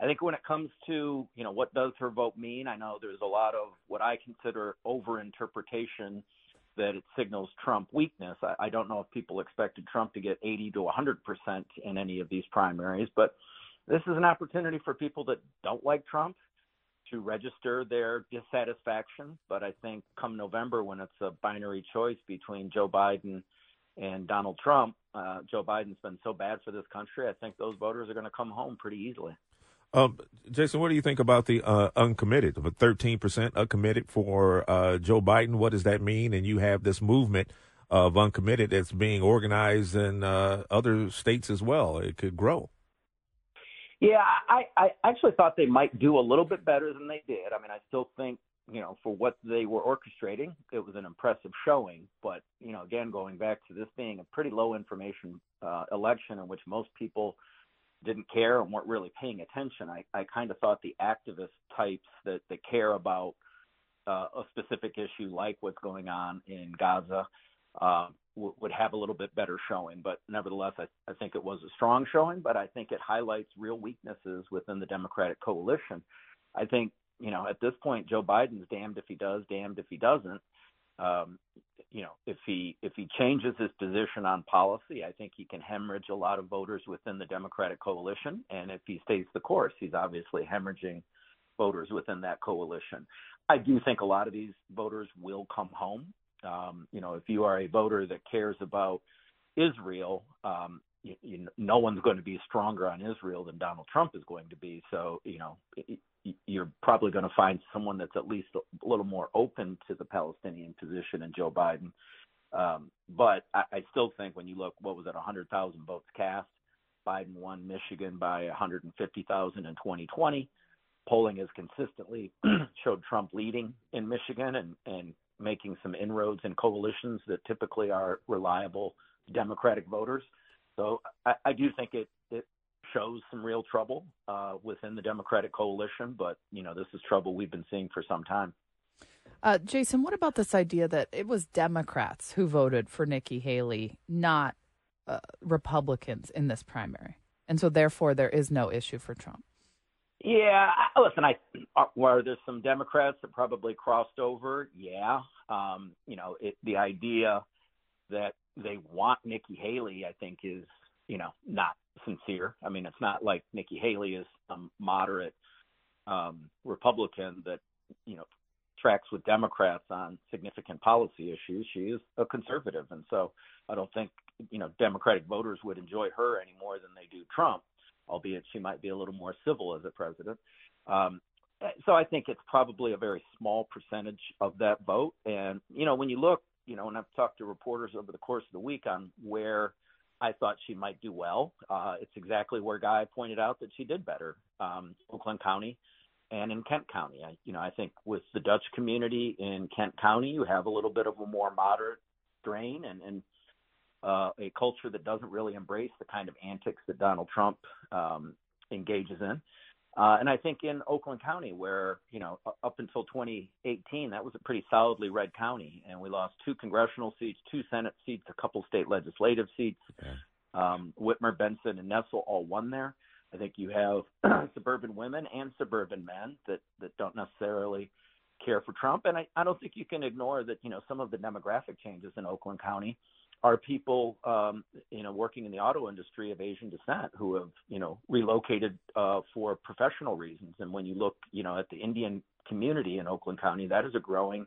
I think when it comes to you know what does her vote mean, I know there's a lot of what I consider overinterpretation that it signals Trump weakness. I, I don't know if people expected Trump to get 80 to 100 percent in any of these primaries, but this is an opportunity for people that don't like Trump to register their dissatisfaction. But I think come November, when it's a binary choice between Joe Biden and Donald Trump, uh, Joe Biden's been so bad for this country. I think those voters are going to come home pretty easily. Um, Jason, what do you think about the uh, uncommitted? A 13% uncommitted for uh, Joe Biden, what does that mean? And you have this movement of uncommitted that's being organized in uh, other states as well. It could grow. Yeah, I, I actually thought they might do a little bit better than they did. I mean, I still think, you know, for what they were orchestrating, it was an impressive showing. But, you know, again, going back to this being a pretty low information uh, election in which most people didn't care and weren't really paying attention, I, I kind of thought the activist types that, that care about uh, a specific issue like what's going on in Gaza uh, w- would have a little bit better showing. But nevertheless, I, I think it was a strong showing, but I think it highlights real weaknesses within the Democratic coalition. I think, you know, at this point, Joe Biden's damned if he does, damned if he doesn't. Um, you know, if he if he changes his position on policy, I think he can hemorrhage a lot of voters within the Democratic coalition. And if he stays the course, he's obviously hemorrhaging voters within that coalition. I do think a lot of these voters will come home. Um, you know, if you are a voter that cares about Israel, um, you, you, no one's going to be stronger on Israel than Donald Trump is going to be. So, you know, you're probably going to find someone that's at least a little more open to the Palestinian position in Joe Biden. Um, but I, I still think when you look, what was it, 100,000 votes cast? Biden won Michigan by 150,000 in 2020. Polling has consistently showed Trump leading in Michigan and, and making some inroads in coalitions that typically are reliable Democratic voters. So I, I do think it, it shows some real trouble uh, within the Democratic coalition, but you know this is trouble we've been seeing for some time. Uh, Jason, what about this idea that it was Democrats who voted for Nikki Haley, not uh, Republicans in this primary, and so therefore there is no issue for Trump? Yeah, listen, I uh, were there some Democrats that probably crossed over? Yeah, um, you know, it, the idea that they want Nikki Haley, I think, is you know not sincere. I mean, it's not like Nikki Haley is some moderate um, Republican that you know tracks with Democrats on significant policy issues. She is a conservative, and so I don't think you know Democratic voters would enjoy her any more than they do Trump, albeit she might be a little more civil as a president. Um, so I think it's probably a very small percentage of that vote. And you know, when you look, you know, and I've talked to reporters over the course of the week on where I thought she might do well. Uh, it's exactly where Guy pointed out that she did better. Um, Oakland County and in Kent County. I, you know, I think with the Dutch community in Kent County, you have a little bit of a more moderate strain and, and uh, a culture that doesn't really embrace the kind of antics that Donald Trump um, engages in. Uh, and I think in Oakland County, where you know up until 2018, that was a pretty solidly red county, and we lost two congressional seats, two Senate seats, a couple state legislative seats. Okay. Um, Whitmer, Benson, and Nessel all won there. I think you have suburban women and suburban men that that don't necessarily care for Trump, and I, I don't think you can ignore that. You know, some of the demographic changes in Oakland County are people, um, you know, working in the auto industry of Asian descent who have, you know, relocated uh, for professional reasons. And when you look, you know, at the Indian community in Oakland County, that is a growing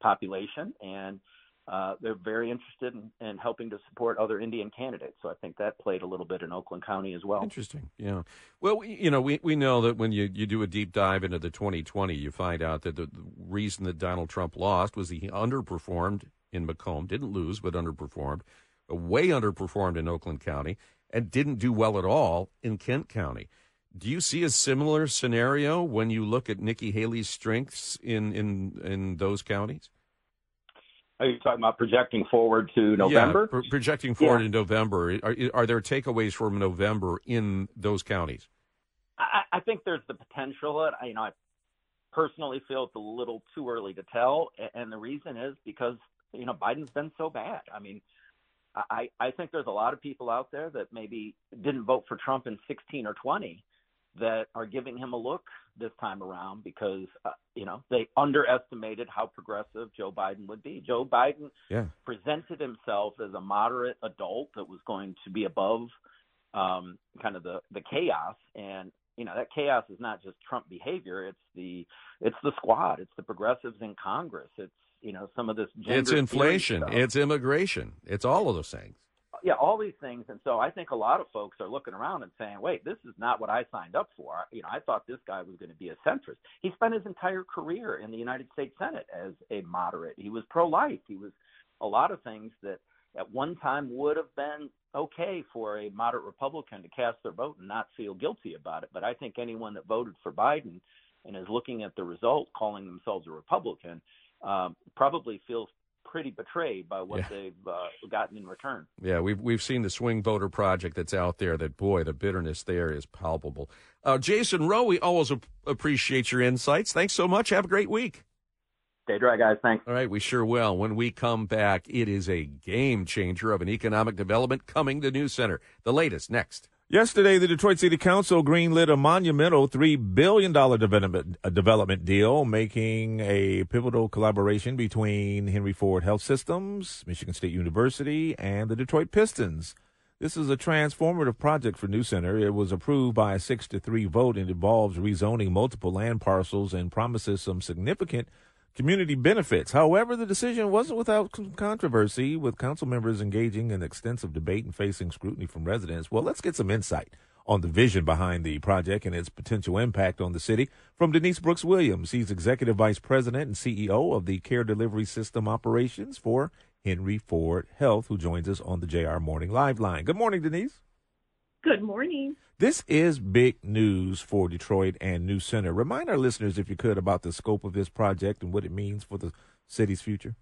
population, and uh, they're very interested in, in, helping to support other Indian candidates. So I think that played a little bit in Oakland County as well. Interesting. Yeah. Well, we, you know, we, we know that when you, you do a deep dive into the 2020, you find out that the, the reason that Donald Trump lost was he underperformed in Macomb, didn't lose, but underperformed, way underperformed in Oakland County, and didn't do well at all in Kent County. Do you see a similar scenario when you look at Nikki Haley's strengths in, in, in those counties? Are you talking about projecting forward to November? Yeah, pro- projecting forward yeah. in November. Are, are there takeaways from November in those counties? I, I think there's the potential. I, You know, I personally feel it's a little too early to tell, and the reason is because you know Biden's been so bad. I mean, I I think there's a lot of people out there that maybe didn't vote for Trump in 16 or 20 that are giving him a look this time around because uh, you know they underestimated how progressive Joe Biden would be. Joe Biden yeah. presented himself as a moderate adult that was going to be above um, kind of the the chaos and you know that chaos is not just Trump behavior it's the it's the squad it's the progressives in Congress it's you know some of this it's inflation it's immigration it's all of those things yeah, all these things. And so I think a lot of folks are looking around and saying, wait, this is not what I signed up for. You know, I thought this guy was going to be a centrist. He spent his entire career in the United States Senate as a moderate. He was pro life. He was a lot of things that at one time would have been okay for a moderate Republican to cast their vote and not feel guilty about it. But I think anyone that voted for Biden and is looking at the result, calling themselves a Republican, um, probably feels pretty betrayed by what yeah. they've uh, gotten in return. Yeah, we've we've seen the swing voter project that's out there. That boy, the bitterness there is palpable. Uh, Jason Roe, we always ap- appreciate your insights. Thanks so much. Have a great week. Stay dry, guys. Thanks. All right, we sure will. When we come back, it is a game changer of an economic development coming to News Center. The latest next. Yesterday, the Detroit City Council greenlit a monumental $3 billion development, development deal, making a pivotal collaboration between Henry Ford Health Systems, Michigan State University, and the Detroit Pistons. This is a transformative project for New Center. It was approved by a 6 to 3 vote and involves rezoning multiple land parcels and promises some significant community benefits. However, the decision wasn't without controversy, with council members engaging in extensive debate and facing scrutiny from residents. Well, let's get some insight on the vision behind the project and its potential impact on the city. From Denise Brooks Williams, he's Executive Vice President and CEO of the Care Delivery System Operations for Henry Ford Health, who joins us on the JR Morning Live line. Good morning, Denise. Good morning. This is big news for Detroit and New Center. Remind our listeners, if you could, about the scope of this project and what it means for the city's future.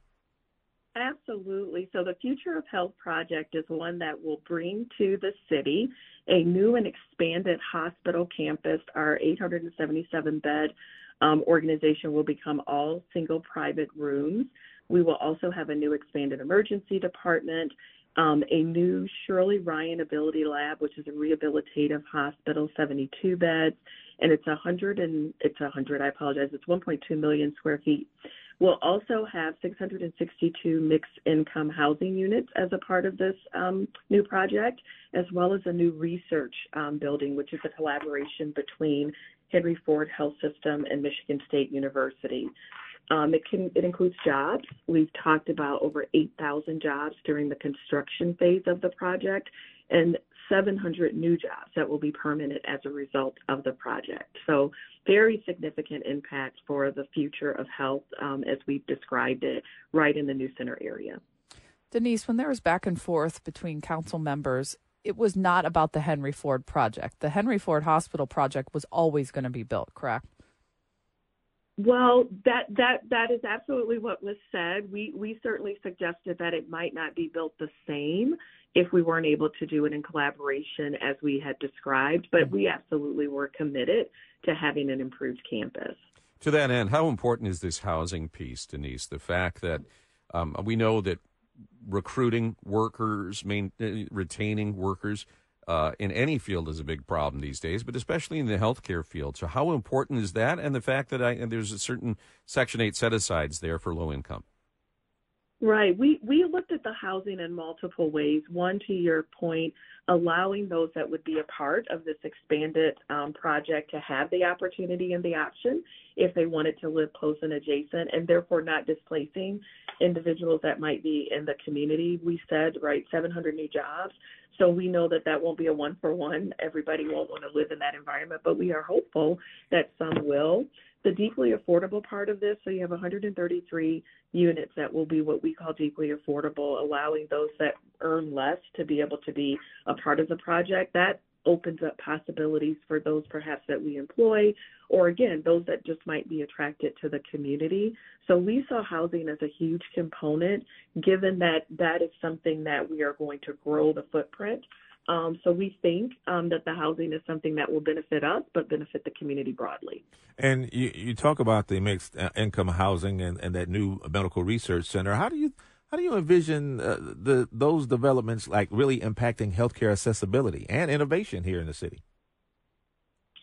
Absolutely. So, the Future of Health project is one that will bring to the city a new and expanded hospital campus. Our 877 bed um, organization will become all single private rooms. We will also have a new expanded emergency department, um, a new Shirley Ryan Ability Lab, which is a rehabilitative hospital, 72 beds, and it's 100 and it's 100. I apologize. It's 1.2 million square feet. We'll also have 662 mixed income housing units as a part of this um, new project, as well as a new research um, building, which is a collaboration between Henry Ford Health System and Michigan State University. Um, it can it includes jobs. We've talked about over 8,000 jobs during the construction phase of the project, and 700 new jobs that will be permanent as a result of the project. So, very significant impact for the future of health um, as we've described it right in the New Center area. Denise, when there was back and forth between council members, it was not about the Henry Ford project. The Henry Ford Hospital project was always going to be built, correct? Well, that that that is absolutely what was said. We we certainly suggested that it might not be built the same if we weren't able to do it in collaboration as we had described, but we absolutely were committed to having an improved campus. To that end, how important is this housing piece, Denise? The fact that um, we know that recruiting workers, main, uh, retaining workers uh, in any field is a big problem these days, but especially in the healthcare field. So, how important is that? And the fact that I, and there's a certain Section 8 set asides there for low income? Right. We we looked at the housing in multiple ways. One, to your point, allowing those that would be a part of this expanded um, project to have the opportunity and the option if they wanted to live close and adjacent, and therefore not displacing individuals that might be in the community. We said right, 700 new jobs. So we know that that won't be a one for one. Everybody won't want to live in that environment, but we are hopeful that some will. The deeply affordable part of this, so you have 133 units that will be what we call deeply affordable, allowing those that earn less to be able to be a part of the project. That opens up possibilities for those perhaps that we employ, or again, those that just might be attracted to the community. So we saw housing as a huge component, given that that is something that we are going to grow the footprint um, so we think um, that the housing is something that will benefit us, but benefit the community broadly. And you, you talk about the mixed uh, income housing and, and that new medical research center. How do you how do you envision uh, the those developments like really impacting healthcare accessibility and innovation here in the city?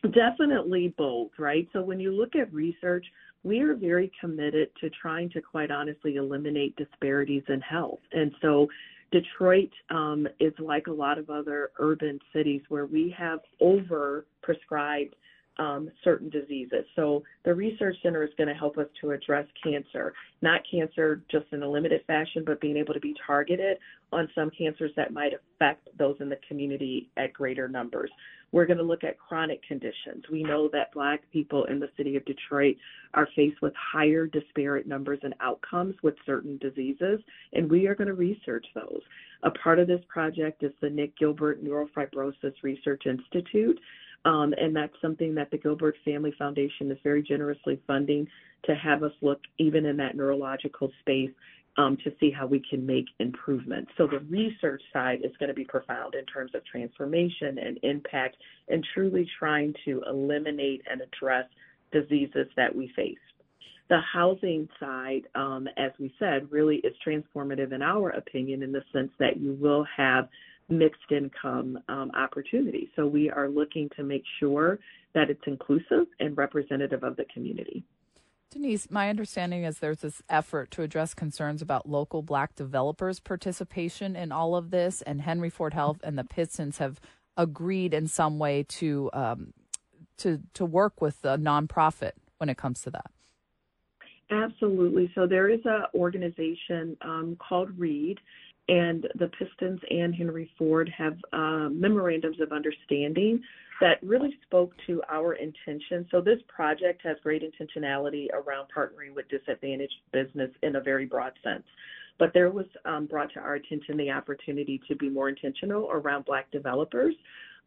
Definitely both, right? So when you look at research, we are very committed to trying to quite honestly eliminate disparities in health. And so Detroit um, is like a lot of other urban cities where we have over prescribed um, certain diseases. So the research center is going to help us to address cancer, not cancer just in a limited fashion, but being able to be targeted on some cancers that might affect those in the community at greater numbers. We're going to look at chronic conditions. We know that Black people in the city of Detroit are faced with higher disparate numbers and outcomes with certain diseases, and we are going to research those. A part of this project is the Nick Gilbert Neurofibrosis Research Institute. Um, and that's something that the Gilbert Family Foundation is very generously funding to have us look even in that neurological space um, to see how we can make improvements. So the research side is going to be profound in terms of transformation and impact and truly trying to eliminate and address diseases that we face. The housing side, um, as we said, really is transformative in our opinion in the sense that you will have mixed income um, opportunities. So we are looking to make sure that it's inclusive and representative of the community. Denise, my understanding is there's this effort to address concerns about local black developers' participation in all of this, and Henry Ford Health and the Pistons have agreed in some way to um, to to work with the nonprofit when it comes to that. Absolutely. So there is an organization um, called READ, and the Pistons and Henry Ford have uh, memorandums of understanding that really spoke to our intention. So this project has great intentionality around partnering with disadvantaged business in a very broad sense. But there was um, brought to our attention the opportunity to be more intentional around Black developers.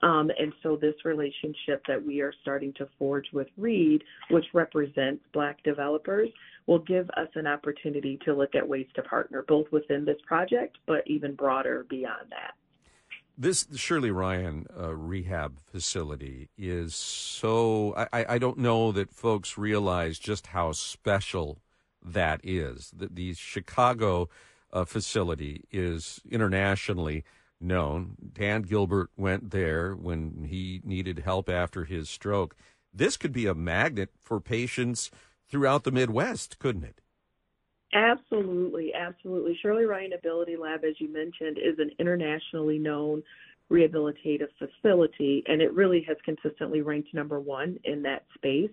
Um, and so this relationship that we are starting to forge with Reed, which represents Black developers, will give us an opportunity to look at ways to partner both within this project, but even broader beyond that. This Shirley Ryan uh, rehab facility is so. I, I don't know that folks realize just how special that is. The, the Chicago uh, facility is internationally known. Dan Gilbert went there when he needed help after his stroke. This could be a magnet for patients throughout the Midwest, couldn't it? Absolutely, absolutely. Shirley Ryan Ability Lab, as you mentioned, is an internationally known rehabilitative facility, and it really has consistently ranked number one in that space.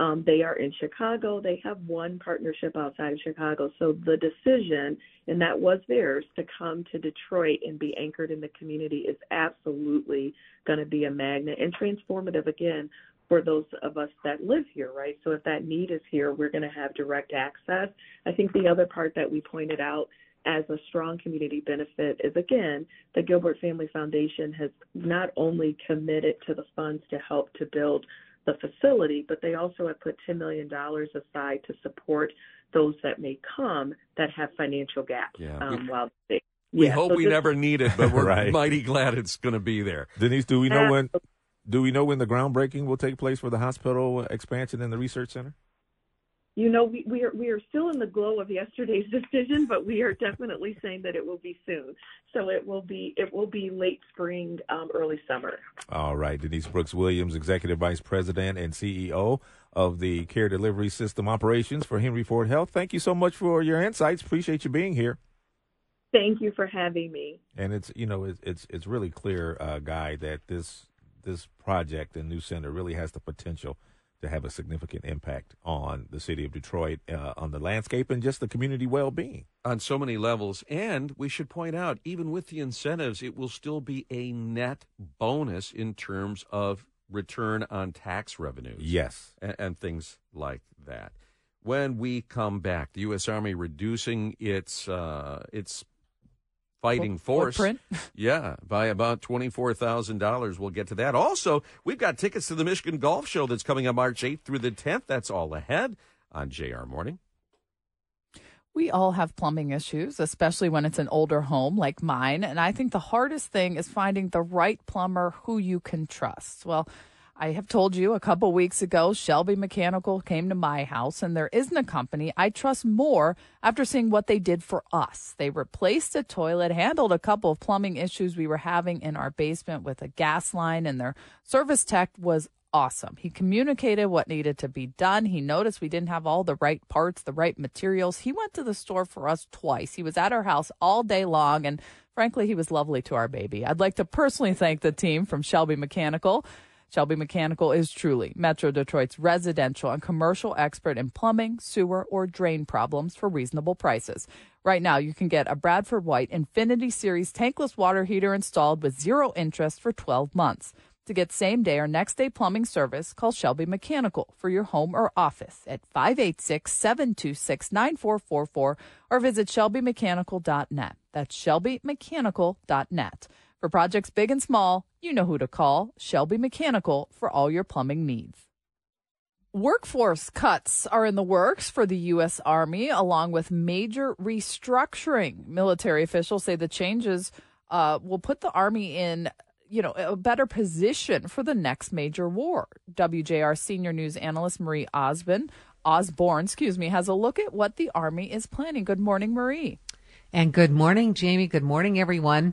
Um, they are in Chicago. They have one partnership outside of Chicago. So the decision, and that was theirs, to come to Detroit and be anchored in the community is absolutely going to be a magnet and transformative again for those of us that live here, right? So if that need is here, we're going to have direct access. I think the other part that we pointed out as a strong community benefit is again, the Gilbert Family Foundation has not only committed to the funds to help to build the facility, but they also have put $10 million aside to support those that may come that have financial gaps yeah. um, while they we yeah, hope so we this- never need it, but we're Right. mighty glad it's going to be there. Denise, do we know when? Do we know when the groundbreaking will take place for the hospital expansion and the research center? You know, we, we are we are still in the glow of yesterday's decision, but we are definitely saying that it will be soon. So it will be it will be late spring, um, early summer. All right, Denise Brooks Williams, Executive Vice President and CEO of the Care Delivery System Operations for Henry Ford Health. Thank you so much for your insights. Appreciate you being here. Thank you for having me. And it's you know it's it's it's really clear, uh, Guy, that this this project and new center really has the potential to have a significant impact on the city of Detroit, uh, on the landscape, and just the community well being. on so many levels. And we should point out, even with the incentives, it will still be a net bonus in terms of return on tax revenues. Yes. And, and things like that. When we come back, the U.S. Army reducing its uh, its fighting force. footprint? Yeah, by about $24,000. We'll get to that. Also, we've got tickets to the Michigan Golf Show that's coming on March 8th through the 10th. That's all ahead on JR Morning. We all have plumbing issues, especially when it's an older home like mine. And I think the hardest thing is finding the right plumber who you can trust. Well, I have told you a couple weeks ago, Shelby Mechanical came to my house, and there isn't a company I trust more after seeing what they did for us. They replaced a toilet, handled a couple of plumbing issues we were having in our basement with a gas line, and their service tech was awesome. He communicated what needed to be done. He noticed we didn't have all the right parts, the right materials. He went to the store for us twice. He was at our house all day long, and frankly, he was lovely to our baby. I'd like to personally thank the team from Shelby Mechanical. Shelby Mechanical is truly Metro Detroit's residential and commercial expert in plumbing, sewer, or drain problems for reasonable prices. Right now, you can get a Bradford White Infiniti Series tankless water heater installed with zero interest for 12 months. To get same day or next day plumbing service, call Shelby Mechanical for your home or office at 586 726 9444 or visit shelbymechanical.net. That's shelbymechanical.net. For projects big and small, you know who to call Shelby Mechanical for all your plumbing needs. Workforce cuts are in the works for the U.S. Army, along with major restructuring. Military officials say the changes uh, will put the Army in, you know, a better position for the next major war. WJR senior news analyst Marie Osborne, Osborne, excuse me, has a look at what the Army is planning. Good morning, Marie. And good morning, Jamie. Good morning, everyone.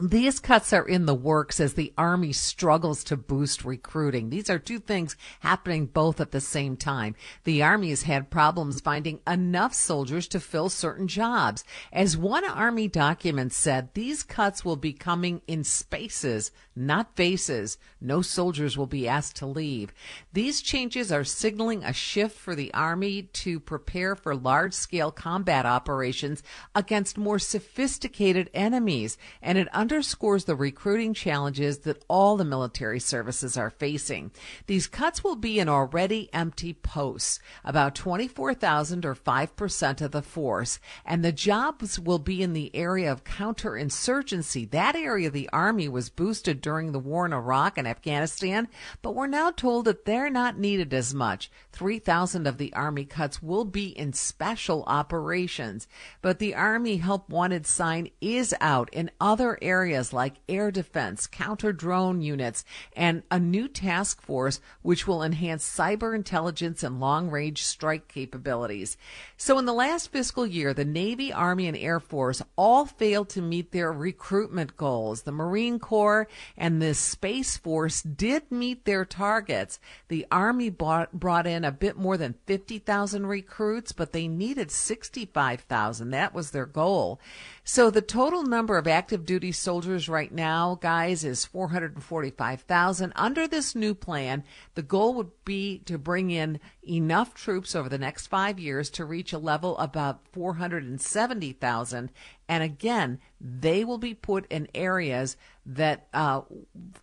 These cuts are in the works as the Army struggles to boost recruiting. These are two things happening both at the same time. The Army has had problems finding enough soldiers to fill certain jobs. As one Army document said, these cuts will be coming in spaces, not faces. No soldiers will be asked to leave. These changes are signaling a shift for the Army to prepare for large scale combat operations against more sophisticated enemies. And it underscores the recruiting challenges that all the military services are facing. These cuts will be in already empty posts, about 24,000 or 5% of the force, and the jobs will be in the area of counterinsurgency. That area of the Army was boosted during the war in Iraq and Afghanistan, but we're now told that they're not needed as much. 3,000 of the Army cuts will be in special operations, but the Army Help Wanted sign is out in other areas areas like air defense, counter drone units, and a new task force which will enhance cyber intelligence and long range strike capabilities. So in the last fiscal year, the Navy, Army, and Air Force all failed to meet their recruitment goals. The Marine Corps and the Space Force did meet their targets. The Army bought, brought in a bit more than 50,000 recruits, but they needed 65,000. That was their goal. So the total number of active duty soldiers right now, guys, is 445,000. Under this new plan, the goal would be to bring in enough troops over the next five years to reach a level about 470,000. And again, they will be put in areas that uh,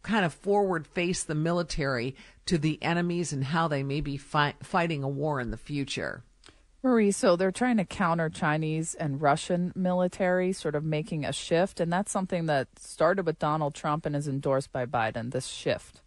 kind of forward face the military to the enemies and how they may be fi- fighting a war in the future. Marie, so they're trying to counter Chinese and Russian military, sort of making a shift. And that's something that started with Donald Trump and is endorsed by Biden, this shift.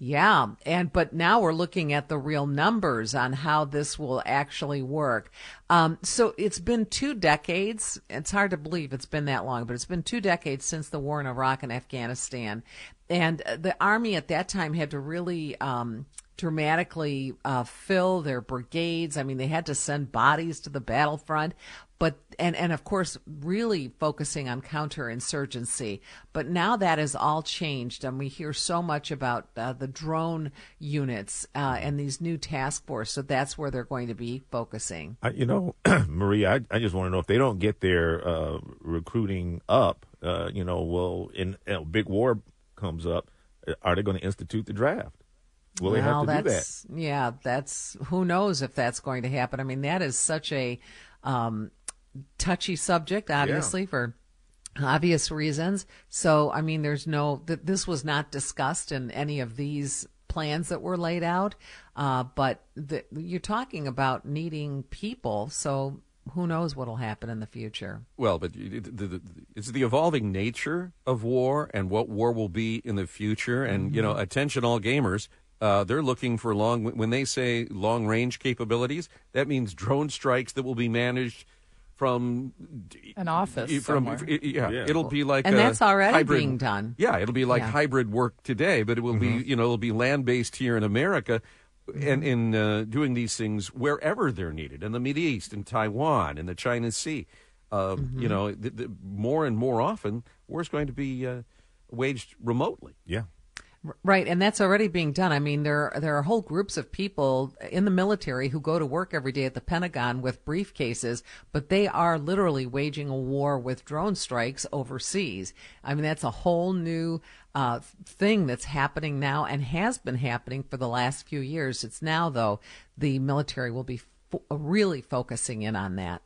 Yeah, and but now we're looking at the real numbers on how this will actually work. Um, so it's been two decades. It's hard to believe it's been that long, but it's been two decades since the war in Iraq and Afghanistan, and the army at that time had to really um, dramatically uh, fill their brigades. I mean, they had to send bodies to the battlefront, but and and of course, really focusing on counterinsurgency. But now that has all changed, and we hear so much about uh, the drone units uh, and these new task force. So that's where they're going to be focusing. I, you know, Marie, I, I just want to know if they don't get their uh, recruiting up. Uh, you know, well, in a big war comes up, are they going to institute the draft? Will they well, have to do that? Yeah, that's who knows if that's going to happen. I mean, that is such a um, touchy subject, obviously, yeah. for obvious reasons. So, I mean, there's no that this was not discussed in any of these plans that were laid out. Uh, but the, you're talking about needing people, so who knows what'll happen in the future? Well, but it's the evolving nature of war and what war will be in the future. And mm-hmm. you know, attention all gamers. Uh, they're looking for long. When they say long range capabilities, that means drone strikes that will be managed from an office. From somewhere. yeah, yeah, it'll be like and that's already hybrid, being done. Yeah, it'll be like yeah. hybrid work today, but it will mm-hmm. be you know it'll be land based here in America, and in uh, doing these things wherever they're needed in the Middle East, in Taiwan, in the China Sea. Uh, mm-hmm. You know, the, the, more and more often, war is going to be uh, waged remotely. Yeah. Right, and that's already being done. I mean, there there are whole groups of people in the military who go to work every day at the Pentagon with briefcases, but they are literally waging a war with drone strikes overseas. I mean, that's a whole new uh, thing that's happening now and has been happening for the last few years. It's now though the military will be fo- really focusing in on that.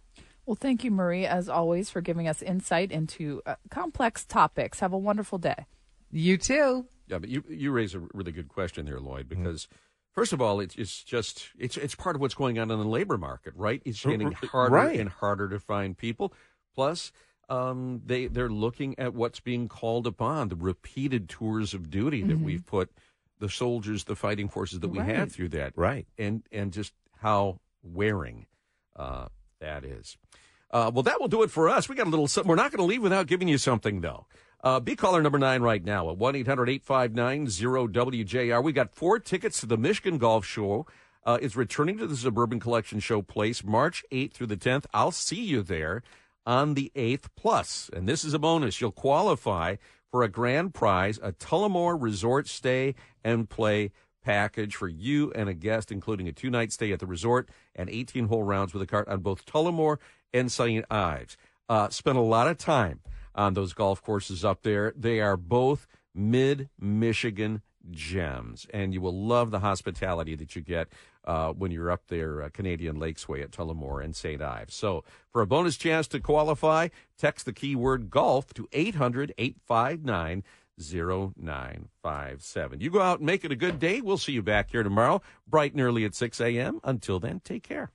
Well, thank you, Marie, as always, for giving us insight into uh, complex topics. Have a wonderful day. You too. Yeah, but you you raise a really good question there, Lloyd, mm-hmm. because mm-hmm. first of all, it's it's just it's it's part of what's going on in the labor market, right? It's getting harder right. and harder to find people. Plus, um, they they're looking at what's being called upon, the repeated tours of duty that mm-hmm. we've put the soldiers, the fighting forces that we right. had through that, right? And and just how wearing uh, that is. Uh, well, that will do it for us. We got a little. We're not going to leave without giving you something, though. Uh, be caller number nine right now at 1 800 859 0WJR. We got four tickets to the Michigan Golf Show. Uh, it's returning to the Suburban Collection Show place March 8th through the 10th. I'll see you there. on the 8th. Plus, and this is a bonus, you'll qualify for a grand prize, a Tullamore resort stay and play package for you and a guest, including a two night stay at the resort and 18 hole rounds with a cart on both Tullamore and St. Ives. Uh, spent a lot of time on those golf courses up there. They are both mid Michigan gems, and you will love the hospitality that you get uh, when you're up there, uh, Canadian Lakesway at Tullamore and St. Ives. So, for a bonus chance to qualify, text the keyword golf to 800 859 0957. You go out and make it a good day. We'll see you back here tomorrow, bright and early at 6 a.m. Until then, take care.